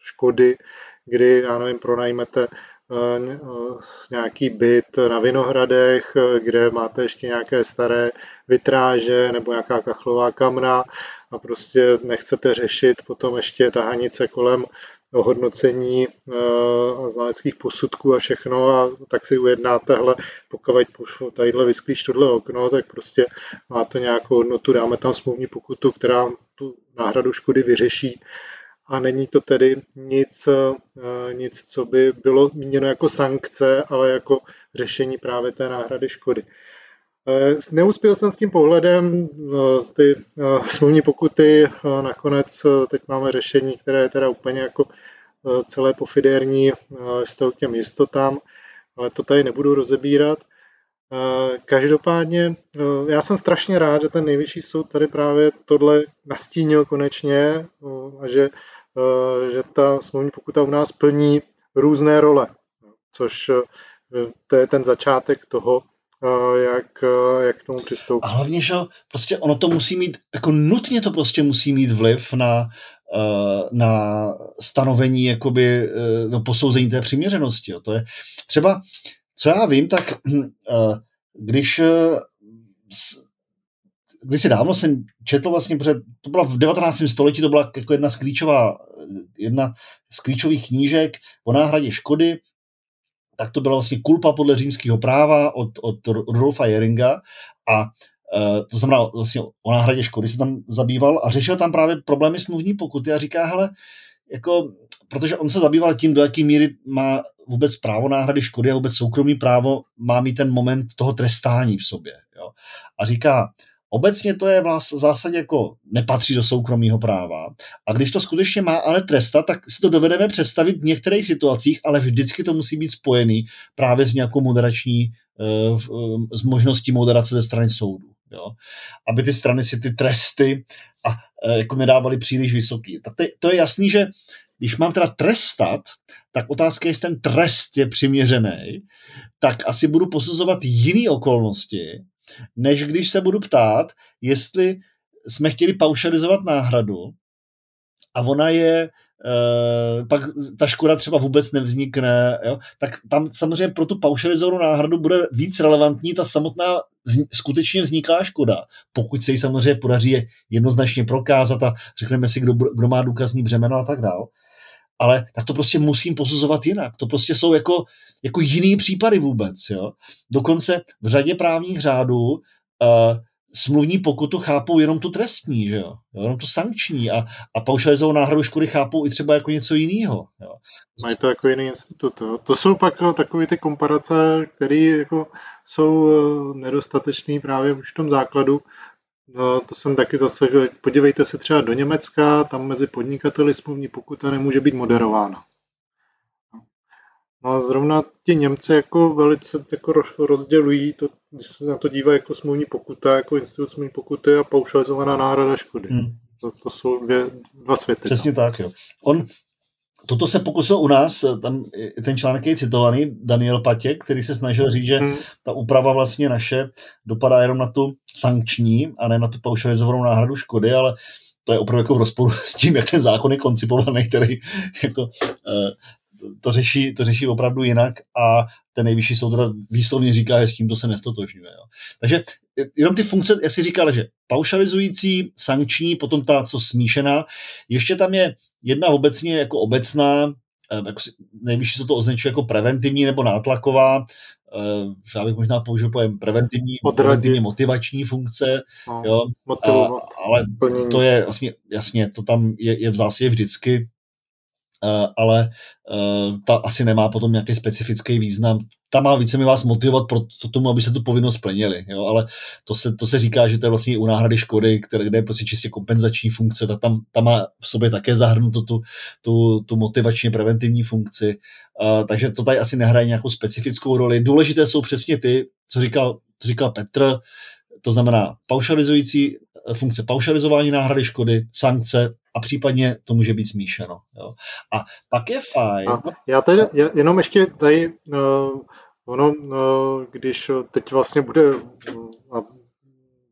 škody, kdy, já nevím, pronajmete Eh, nějaký byt na Vinohradech, kde máte ještě nějaké staré vitráže nebo nějaká kachlová kamna a prostě nechcete řešit potom ještě tahanice kolem ohodnocení eh, a znaleckých posudků a všechno a tak si ujednáte, hele, pokud tadyhle vysklíš tohle okno, tak prostě má to nějakou hodnotu, dáme tam smluvní pokutu, která tu náhradu škody vyřeší a není to tedy nic, eh, nic, co by bylo míněno jako sankce, ale jako řešení právě té náhrady škody. Eh, neuspěl jsem s tím pohledem, eh, ty smluvní pokuty, nakonec teď máme řešení, které je teda úplně jako celé pofidérní s k těm jistotám, ale to tady nebudu rozebírat. Každopádně já jsem strašně rád, že ten nejvyšší soud tady právě tohle nastínil konečně a že že ta smluvní pokuta u nás plní různé role, což eh, to je ten začátek toho, eh, jak, jak k tomu přistoupit. A hlavně, že prostě ono to musí mít, jako nutně to prostě musí mít vliv na, na stanovení, jakoby, no, posouzení té přiměřenosti. Jo. To je třeba, co já vím, tak když kdysi dávno jsem četl vlastně, protože to byla v 19. století, to byla jako jedna z klíčová, jedna z klíčových knížek o náhradě škody, tak to byla vlastně kulpa podle římského práva od, od Rudolfa Jeringa a e, to znamená vlastně o náhradě škody se tam zabýval a řešil tam právě problémy smluvní pokuty a říká, hele, jako, protože on se zabýval tím, do jaké míry má vůbec právo náhrady škody a vůbec soukromý právo má mít ten moment toho trestání v sobě. Jo? A říká, obecně to je v zásadě jako nepatří do soukromého práva a když to skutečně má ale trestat, tak si to dovedeme představit v některých situacích, ale vždycky to musí být spojený právě s nějakou moderační, eh, s možností moderace ze strany soudu. Jo? Aby ty strany si ty tresty a jako nedávali příliš vysoký. To je jasný, že když mám teda trestat, tak otázka je, jestli ten trest je přiměřený, tak asi budu posuzovat jiné okolnosti, než když se budu ptát, jestli jsme chtěli paušalizovat náhradu a ona je Uh, pak ta škoda třeba vůbec nevznikne, jo? tak tam samozřejmě pro tu paušalizovanou náhradu bude víc relevantní ta samotná vzni- skutečně vzniká škoda, pokud se jí samozřejmě podaří jednoznačně prokázat a řekneme si, kdo, kdo má důkazní břemeno a tak dále ale tak to prostě musím posuzovat jinak. To prostě jsou jako, jako jiný případy vůbec. Jo? Dokonce v řadě právních řádů uh, smluvní pokutu chápou jenom tu trestní, že jo? jenom tu sankční a, a paušalizovanou náhradu škody chápou i třeba jako něco jiného. Jo? Mají to jako jiný institut. Jo? To jsou pak eh, takové ty komparace, které jako jsou eh, nedostatečné právě už v tom základu, No, to jsem taky zase, podívejte se třeba do Německa, tam mezi podnikateli smluvní pokuta nemůže být moderována. No a zrovna ti Němci jako velice jako rozdělují, to, když se na to dívá jako smluvní pokuta, jako institut smluvní pokuty a paušalizovaná náhrada škody. Hmm. To, to jsou dvě, dva světy. Přesně no. tak, jo. On Toto se pokusil u nás, tam ten článek je citovaný, Daniel Patě, který se snažil říct, že hmm. ta úprava vlastně naše dopadá jenom na tu sankční a ne na tu paušalizovanou náhradu škody, ale to je opravdu jako v rozporu <laughs> s tím, jak ten zákon je koncipovaný, který jako, eh, to řeší, to řeší opravdu jinak a ten nejvyšší soud teda výslovně říká, že s tímto se nestotožňuje. Jo. Takže jenom ty funkce, jak si říkal, že paušalizující, sankční, potom ta, co smíšená, ještě tam je jedna obecně jako obecná, eh, jako nejvyšší se to označuje jako preventivní nebo nátlaková, eh, já bych možná použil pojem preventivní, preventivní motivační funkce, no, jo, a, ale to je vlastně, jasně, to tam je, je v zásadě vždycky, ale eh, ta asi nemá potom nějaký specifický význam. Ta má více mi vás motivovat pro to tomu, aby se tu povinnost splnili, jo? ale to se, to se říká, že to je vlastně u náhrady škody, které, kde je prostě čistě kompenzační funkce, ta tam, ta má v sobě také zahrnuto tu, tu, tu motivačně preventivní funkci, uh, takže to tady asi nehraje nějakou specifickou roli. Důležité jsou přesně ty, co říkal, co říkal Petr, to znamená paušalizující funkce paušalizování náhrady škody, sankce, a případně to může být smíšeno. Jo. A pak je fajn. A já tady jenom ještě tady, uh, ono, uh, když teď vlastně bude, uh,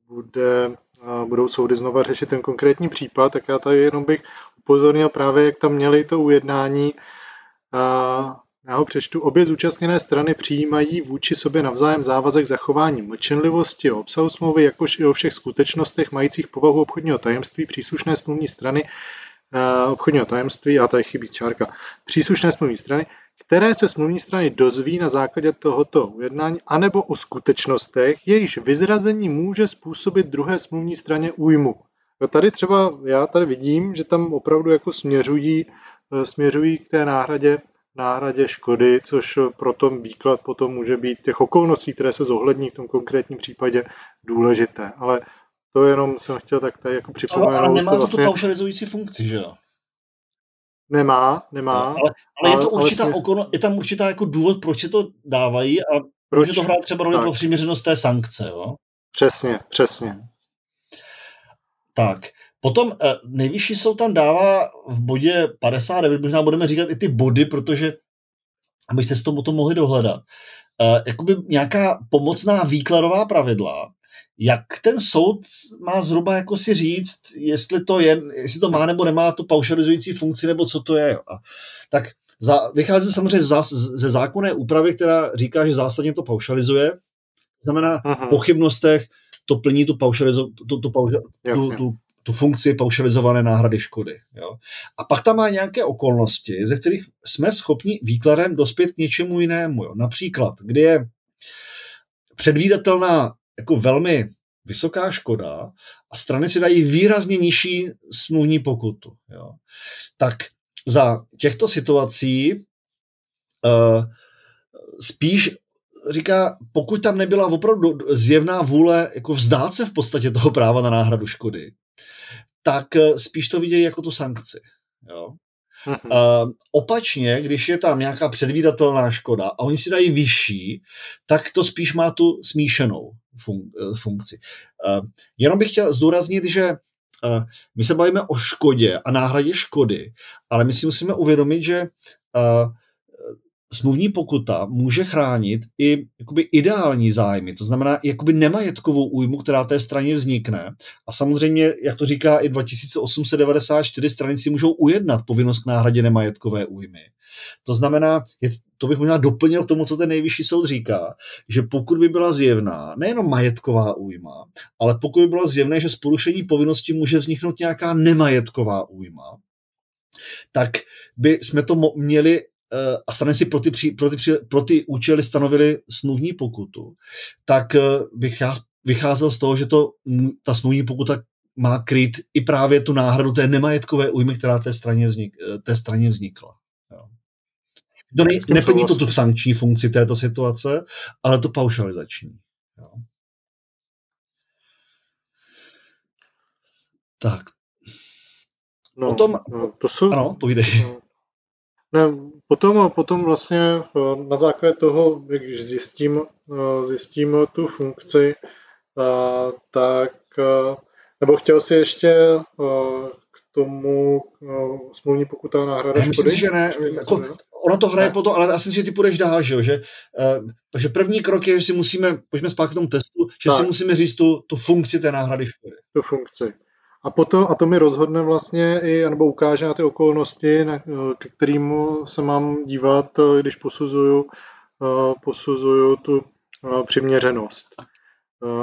bude uh, budou soudy znova řešit ten konkrétní případ, tak já tady jenom bych upozornil právě, jak tam měli to ujednání uh, já ho přečtu. Obě zúčastněné strany přijímají vůči sobě navzájem závazek zachování mlčenlivosti o obsahu smlouvy, jakož i o všech skutečnostech majících povahu obchodního tajemství příslušné smluvní strany uh, obchodního tajemství, a tady chybí čárka, příslušné smluvní strany, které se smluvní strany dozví na základě tohoto ujednání, anebo o skutečnostech, jejichž vyzrazení může způsobit druhé smluvní straně újmu. No tady třeba já tady vidím, že tam opravdu jako směřují, eh, směřují k té náhradě náhradě škody, což pro tom výklad potom může být těch okolností, které se zohlední v tom konkrétním případě důležité. Ale to jenom jsem chtěl tak tady jako připomenout. Ale, ale nemá to, vlastně... tu paušalizující funkci, že jo? Nemá, nemá. No, ale, ale, je to určitá ale... okolo, je tam určitá jako důvod, proč se to dávají a proč? může to hrát třeba roli pro přiměřenost té sankce, jo? Přesně, přesně. Tak, Potom eh, nejvyšší soud tam dává v bodě 59, možná budeme říkat i ty body, protože abyste se tomu to mohli dohledat. Eh, jakoby nějaká pomocná výkladová pravidla, jak ten soud má zhruba jako si říct, jestli to je, jestli to má nebo nemá tu paušalizující funkci, nebo co to je. A, tak za, vychází samozřejmě ze, ze zákonné úpravy, která říká, že zásadně to paušalizuje. Znamená, Aha. v mhm. pochybnostech to plní tu, paušalizo, tu, tu, paušal, tu, tu tu funkci paušalizované náhrady škody. Jo. A pak tam má nějaké okolnosti, ze kterých jsme schopni výkladem dospět k něčemu jinému. Jo. Například, kdy je předvídatelná jako velmi vysoká škoda a strany si dají výrazně nižší smluvní pokutu. Jo. Tak za těchto situací uh, spíš říká, pokud tam nebyla opravdu zjevná vůle jako vzdát se v podstatě toho práva na náhradu škody, tak eh, spíš to vidějí jako tu sankci. Jo? Uh, opačně, když je tam nějaká předvídatelná škoda a oni si dají vyšší, tak to spíš má tu smíšenou fun- eh, funkci. Uh, jenom bych chtěl zdůraznit, že uh, my se bavíme o škodě a náhradě škody, ale my si musíme uvědomit, že uh, smluvní pokuta může chránit i jakoby ideální zájmy, to znamená jakoby nemajetkovou újmu, která té straně vznikne. A samozřejmě, jak to říká i 2894 strany, si můžou ujednat povinnost k náhradě nemajetkové újmy. To znamená, je, to bych možná doplnil tomu, co ten nejvyšší soud říká, že pokud by byla zjevná nejenom majetková újma, ale pokud by bylo zjevné, že z porušení povinnosti může vzniknout nějaká nemajetková újma, tak by jsme to měli a strany si pro ty, pro, ty, pro ty účely stanovili smluvní pokutu, tak eh, bych já vycházel z toho, že to, ta smluvní pokuta má kryt i právě tu náhradu té nemajetkové újmy, která té straně, vznik, eh, té straně vznikla. Jo. To ne, neplní to tu sankční funkci této situace, ale tu paušalizační. Jo. Tak. No, Potom, no, to jsou, ano, povídej. No, ne, potom, potom vlastně eh, na základě toho, když zjistím, eh, zjistím tu funkci, eh, tak nebo chtěl si ještě k tomu smluvní pokuta náhrada škody? Myslím, že ne. Jako, ono to hraje ne. po to, ale asi si ty půjdeš dál, že jo? Že, takže první krok je, že si musíme, pojďme zpátky k tomu testu, že tak. si musíme říct tu, tu funkci té náhrady škody. Tu funkci. A, potom, a to mi rozhodne vlastně i, nebo ukáže na ty okolnosti, na, ke kterým se mám dívat, když posuzuju, posuzuju tu přiměřenost.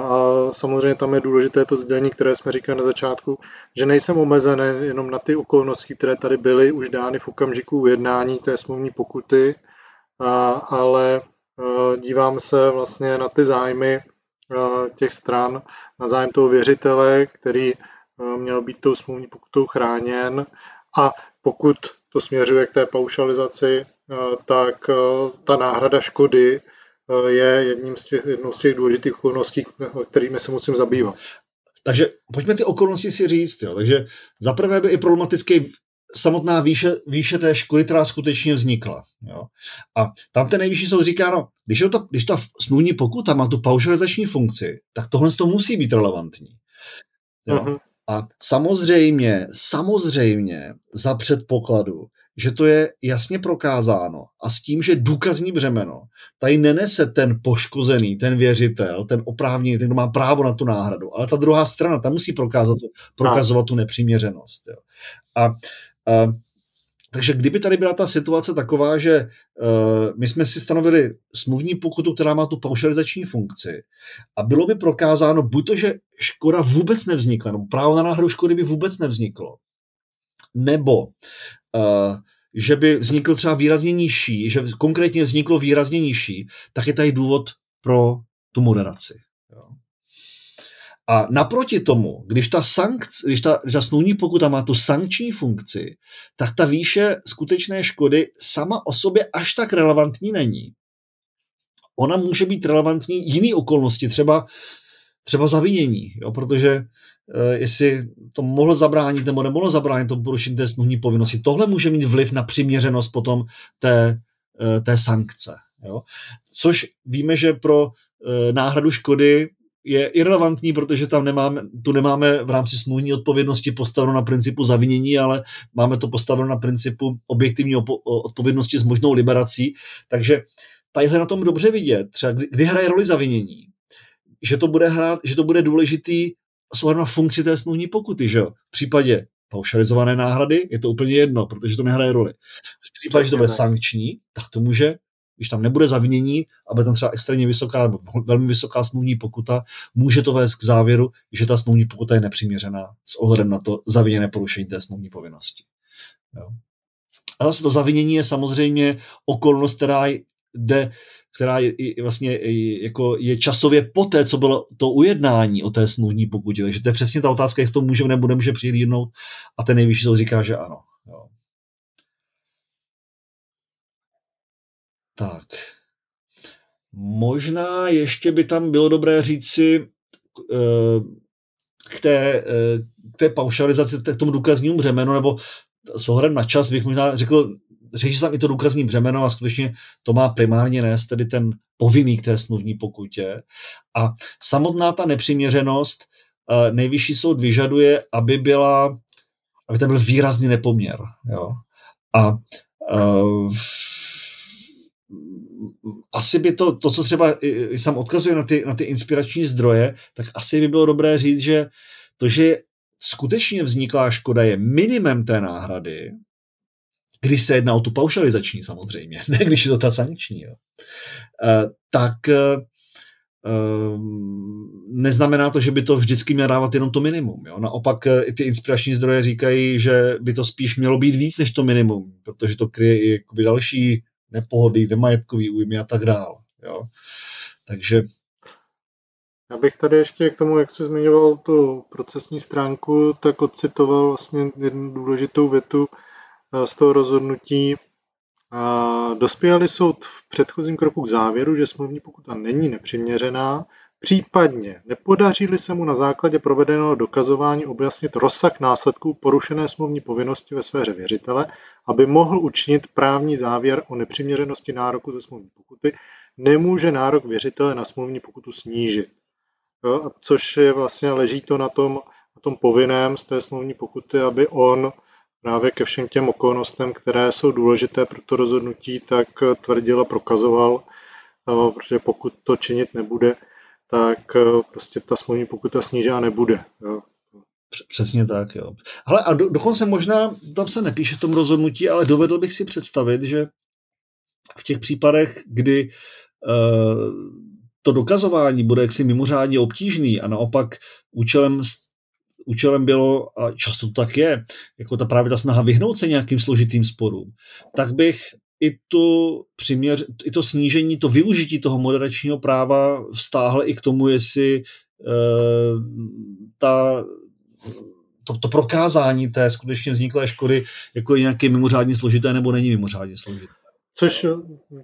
A samozřejmě tam je důležité to sdělení, které jsme říkali na začátku, že nejsem omezený jenom na ty okolnosti, které tady byly už dány v okamžiku ujednání té smluvní pokuty, ale dívám se vlastně na ty zájmy těch stran, na zájem toho věřitele, který Eh, měl být tou smluvní pokutou chráněn a pokud to směřuje k té paušalizaci, eh, tak eh, ta náhrada škody je jedním z těch, jednou z těch důležitých okolností, kterými se musím zabývat. Takže pojďme ty okolnosti si říct. Jo. Takže za prvé by i problematický samotná výše, výše té škody, která skutečně vznikla. Jo. A tam ten nejvyšší soud říká, no, když, to, když ta smluvní pokuta má tu paušalizační funkci, tak tohle to musí být relevantní. Jo. Uh-huh. A samozřejmě, samozřejmě za předpokladu, že to je jasně prokázáno a s tím, že důkazní břemeno tady nenese ten poškozený, ten věřitel, ten oprávněný, ten, kdo má právo na tu náhradu, ale ta druhá strana, ta musí prokázat, prokazovat tu nepřiměřenost. Jo. A, a takže kdyby tady byla ta situace taková, že uh, my jsme si stanovili smluvní pokutu, která má tu paušalizační funkci a bylo by prokázáno buď to, že škoda vůbec nevznikla, nebo právo na náhradu škody by vůbec nevzniklo, nebo uh, že by vznikl třeba výrazně nižší, že konkrétně vzniklo výrazně nižší, tak je tady důvod pro tu moderaci. A naproti tomu, když ta, sankc, když ta, když ta smluvní pokuta má tu sankční funkci, tak ta výše skutečné škody sama o sobě až tak relevantní není. Ona může být relevantní jiný okolnosti, třeba, třeba zavinění, jo, protože e, jestli to mohlo zabránit nebo nemohlo zabránit tomu porušení té smluvní povinnosti, tohle může mít vliv na přiměřenost potom té, e, té sankce. Jo. Což víme, že pro e, náhradu škody je irrelevantní, protože tam nemáme, tu nemáme v rámci smluvní odpovědnosti postaveno na principu zavinění, ale máme to postaveno na principu objektivní odpovědnosti s možnou liberací. Takže tadyhle na tom dobře vidět, třeba kdy, kdy hraje roli zavinění, že to bude hrát, že to bude důležitý s na funkci té smluvní pokuty, že jo? V případě paušalizované náhrady je to úplně jedno, protože to nehraje roli. V případě, že to bude sankční, tak to může když tam nebude zavinění, aby tam třeba extrémně vysoká velmi vysoká smluvní pokuta, může to vést k závěru, že ta smluvní pokuta je nepřiměřená s ohledem na to zaviněné porušení té smluvní povinnosti. Jo. A zase to zavinění je samozřejmě okolnost, která jde která je, je vlastně jako je časově poté, co bylo to ujednání o té smluvní pokutě. Takže to je přesně ta otázka, jestli to může nebo nemůže přihlídnout a ten nejvyšší soud říká, že ano. Jo. Tak. možná ještě by tam bylo dobré říci eh, k té, k té paušalizaci, k tomu důkaznímu břemenu, nebo s ohledem na čas bych možná řekl, řeší se tam i to důkazní břemeno a skutečně to má primárně nést tedy ten povinný k té smluvní pokutě. A samotná ta nepřiměřenost eh, nejvyšší soud vyžaduje, aby byla, aby tam byl výrazný nepoměr. Jo? A uh, asi by to, to co třeba sám odkazuje na ty, na ty inspirační zdroje, tak asi by bylo dobré říct, že to, že skutečně vzniklá škoda je minimem té náhrady, když se jedná o tu paušalizační samozřejmě, <laughs> ne když je to ta sankční, jo, eh, tak eh, neznamená to, že by to vždycky měl dávat jenom to minimum. Jo? Naopak eh, i ty inspirační zdroje říkají, že by to spíš mělo být víc než to minimum, protože to kryje i další nepohody, nemajetkový újmy a tak dále. Jo? Takže já bych tady ještě k tomu, jak se zmiňoval tu procesní stránku, tak ocitoval vlastně jednu důležitou větu eh, z toho rozhodnutí. Dospěli soud v předchozím kroku k závěru, že smluvní pokuta není nepřiměřená, případně nepodaří se mu na základě provedeného dokazování objasnit rozsah následků porušené smluvní povinnosti ve sféře věřitele, aby mohl učinit právní závěr o nepřiměřenosti nároku ze smluvní pokuty, nemůže nárok věřitele na smluvní pokutu snížit. Jo, což je vlastně, leží to na tom, na tom povinném z té smluvní pokuty, aby on právě ke všem těm okolnostem, které jsou důležité pro to rozhodnutí, tak tvrdil a prokazoval, protože pokud to činit nebude, tak prostě ta smluvní pokuta snížá nebude. Jo. Přesně tak, jo. Ale a do, dokonce možná, tam se nepíše v tom rozhodnutí, ale dovedl bych si představit, že v těch případech, kdy uh, to dokazování bude jaksi mimořádně obtížný a naopak účelem, účelem bylo, a často to tak je, jako ta právě ta snaha vyhnout se nějakým složitým sporům, tak bych i, tu přiměř, i to snížení, to využití toho moderačního práva vztáhl i k tomu, jestli uh, ta to, to prokázání té skutečně vzniklé škody jako je nějaké mimořádně složité nebo není mimořádně složité. Což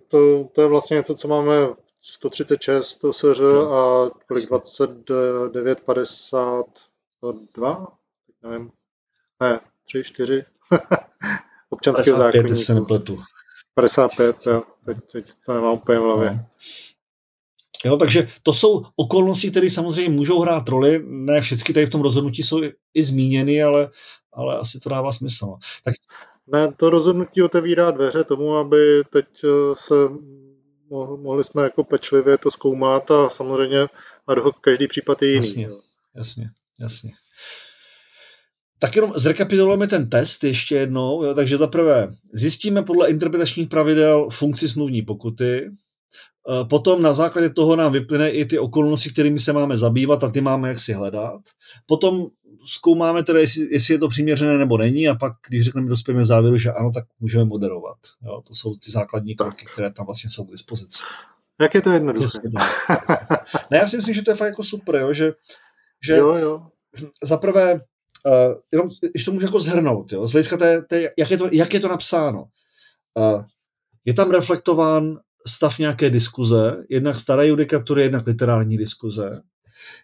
to, to je vlastně něco, co máme 136 to SR a kolik 29, 52? Nevím. Ne, 3, 4. <laughs> Občanského zákonníku. se nepletu. 55, jo. Teď, teď to nemám úplně v hlavě. No. Jo, takže to jsou okolnosti, které samozřejmě můžou hrát roli. Ne všechny tady v tom rozhodnutí jsou i zmíněny, ale, ale asi to dává smysl. Tak... Ne, to rozhodnutí otevírá dveře tomu, aby teď eh, se mohli jsme jako pečlivě to zkoumat a samozřejmě ad hoc každý případ je jiný. Jasně, jasně, jasně. Tak jenom zrekapitulujeme ten test ještě jednou. Jo, takže za prvé zjistíme podle interpretačních pravidel funkci smluvní pokuty, Eh, potom na základě toho nám vyplyne i ty okolnosti, kterými se máme zabývat a ty máme jak si hledat. Potom zkoumáme teda, jestli, jestli je to přiměřené nebo není a pak, když řekneme, dospějeme závěru, že ano, tak můžeme moderovat. Jo, to jsou ty základní kroky, které tam vlastně jsou k dispozici. Jak je to jednoduché? ne, já si myslím, že to je fakt jako super, jo, že, že jo, jo. za prvé, uh, jenom, když to můžu jako zhrnout, jo, z hlediska té, té, jak, je to, jak je to napsáno. Uh, je tam reflektován stav nějaké diskuze, jednak staré judikatury, jednak literární diskuze.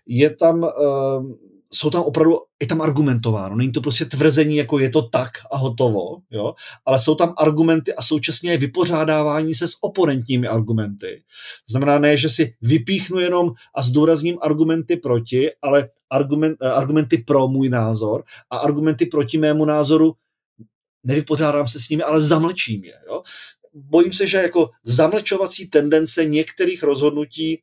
Je tam, uh, jsou tam opravdu, je tam argumentováno, není to prostě tvrzení, jako je to tak a hotovo, jo? ale jsou tam argumenty a současně je vypořádávání se s oponentními argumenty. Znamená ne, že si vypíchnu jenom a zdůrazním argumenty proti, ale argument, uh, argumenty pro můj názor a argumenty proti mému názoru nevypořádám se s nimi, ale zamlčím je. Jo? bojím se, že jako zamlčovací tendence některých rozhodnutí eh,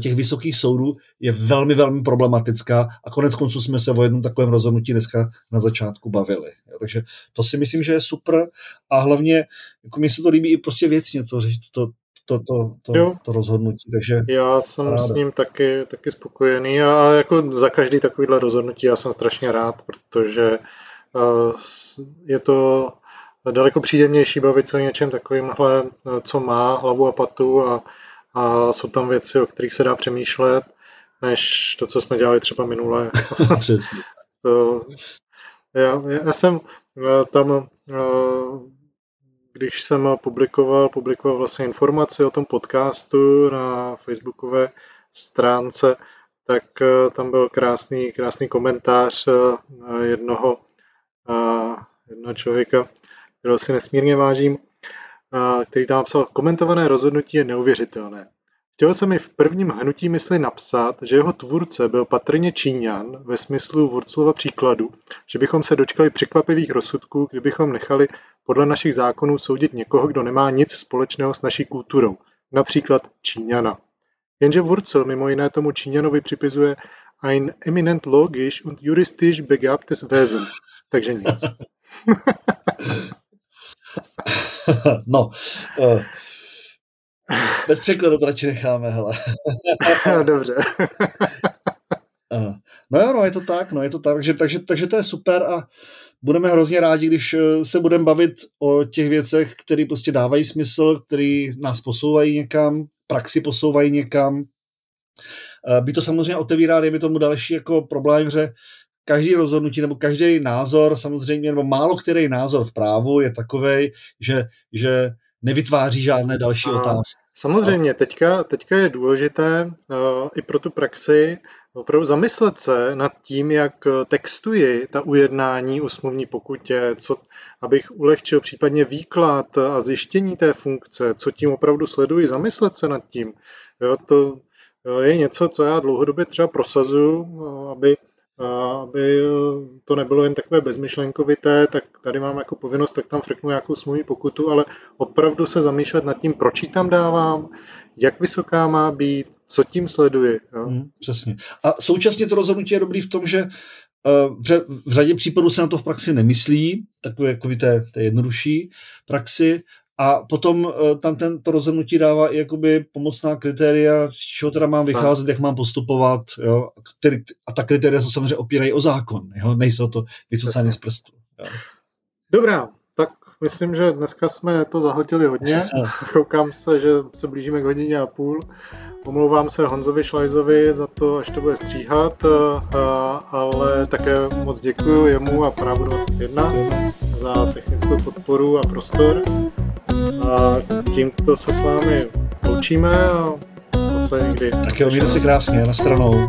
těch vysokých soudů je velmi, velmi problematická a konec konců jsme se o jednom takovém rozhodnutí dneska na začátku bavili. Takže to si myslím, že je super a hlavně jako mi se to líbí i prostě věcně to, to, to, to, to, to rozhodnutí. Takže já jsem ráda. s ním taky, taky spokojený a jako za každý takovýhle rozhodnutí já jsem strašně rád, protože uh, je to daleko příjemnější bavit se o něčem takovýmhle, co má hlavu a patu a, a jsou tam věci, o kterých se dá přemýšlet, než to, co jsme dělali třeba minule. <laughs> Přesně. to, já, já jsem eh, tam eh, když jsem publikoval, publikoval vlastně informaci o tom podcastu na facebookové stránce, tak tam byl krásný, krásný komentář jednoho, jednoho člověka, kterého si nesmírně vážím, který tam napsal, komentované rozhodnutí je neuvěřitelné. Chtěl se mi v prvním hnutí mysli napsat, že jeho tvůrce byl patrně Číňan ve smyslu Wurzlova příkladu, že bychom se dočkali překvapivých rozsudků, kdybychom nechali podle našich zákonů soudit někoho, kdo nemá nic společného s naší kulturou, například Číňana. Jenže Wurzel mimo jiné tomu Číňanovi připisuje ein eminent logisch und juristisch begabtes Wesen. Takže nic. <laughs> <laughs> no, uh, bez překladu to radši necháme, hele. Dobře. uh, <laughs> no jo, no je to tak, no je to tak, takže, takže, takže to je super a budeme hrozně rádi, když eh, se budeme bavit o těch věcech, které prostě dávají smysl, které nás posouvají někam, praxi posouvají někam. By to samozřejmě otevírá, dejme tomu další jako problém, že každý rozhodnutí nebo každý názor samozřejmě, nebo málo který názor v právu je takový, že, že nevytváří žádné další a, otázky. Samozřejmě, teďka, teďka je důležité uh, i pro tu praxi opravdu zamyslet se nad tím, jak textuji ta ujednání o smluvní pokutě, co, abych ulehčil případně výklad a zjištění té funkce, co tím opravdu sleduji, zamyslet se nad tím. Jo, to je něco, co já dlouhodobě třeba prosazuju, aby aby to nebylo jen takové bezmyšlenkovité, tak tady mám jako povinnost, tak tam frknu nějakou smluvní pokutu, ale opravdu se zamýšlet nad tím, proč ji tam dávám, jak vysoká má být, co tím sleduji. Jo? Mm, přesně. A současně to rozhodnutí je dobrý v tom, že uh, v řadě případů se na to v praxi nemyslí, takové jako té, té jednodušší praxi, a potom uh, tam tento rozhodnutí dává i jakoby pomocná kritéria, z čeho teda mám vycházet, jak mám postupovat, jo, který, a ta kritéria se samozřejmě opírají o zákon, jo, nejsou to vycucané z prstu. Jo. Dobrá, tak myslím, že dneska jsme to zahltili hodně. <laughs> Koukám se, že se blížíme k hodině a půl. Omlouvám se Honzovi Šlajzovi za to, až to bude stříhat, eh, ale také moc děkuji jemu a Právu 21 za technickou podporu a prostor. A tímto se s vámi loučíme a zase někdy. Tak jo, mějte si krásně, na stranou.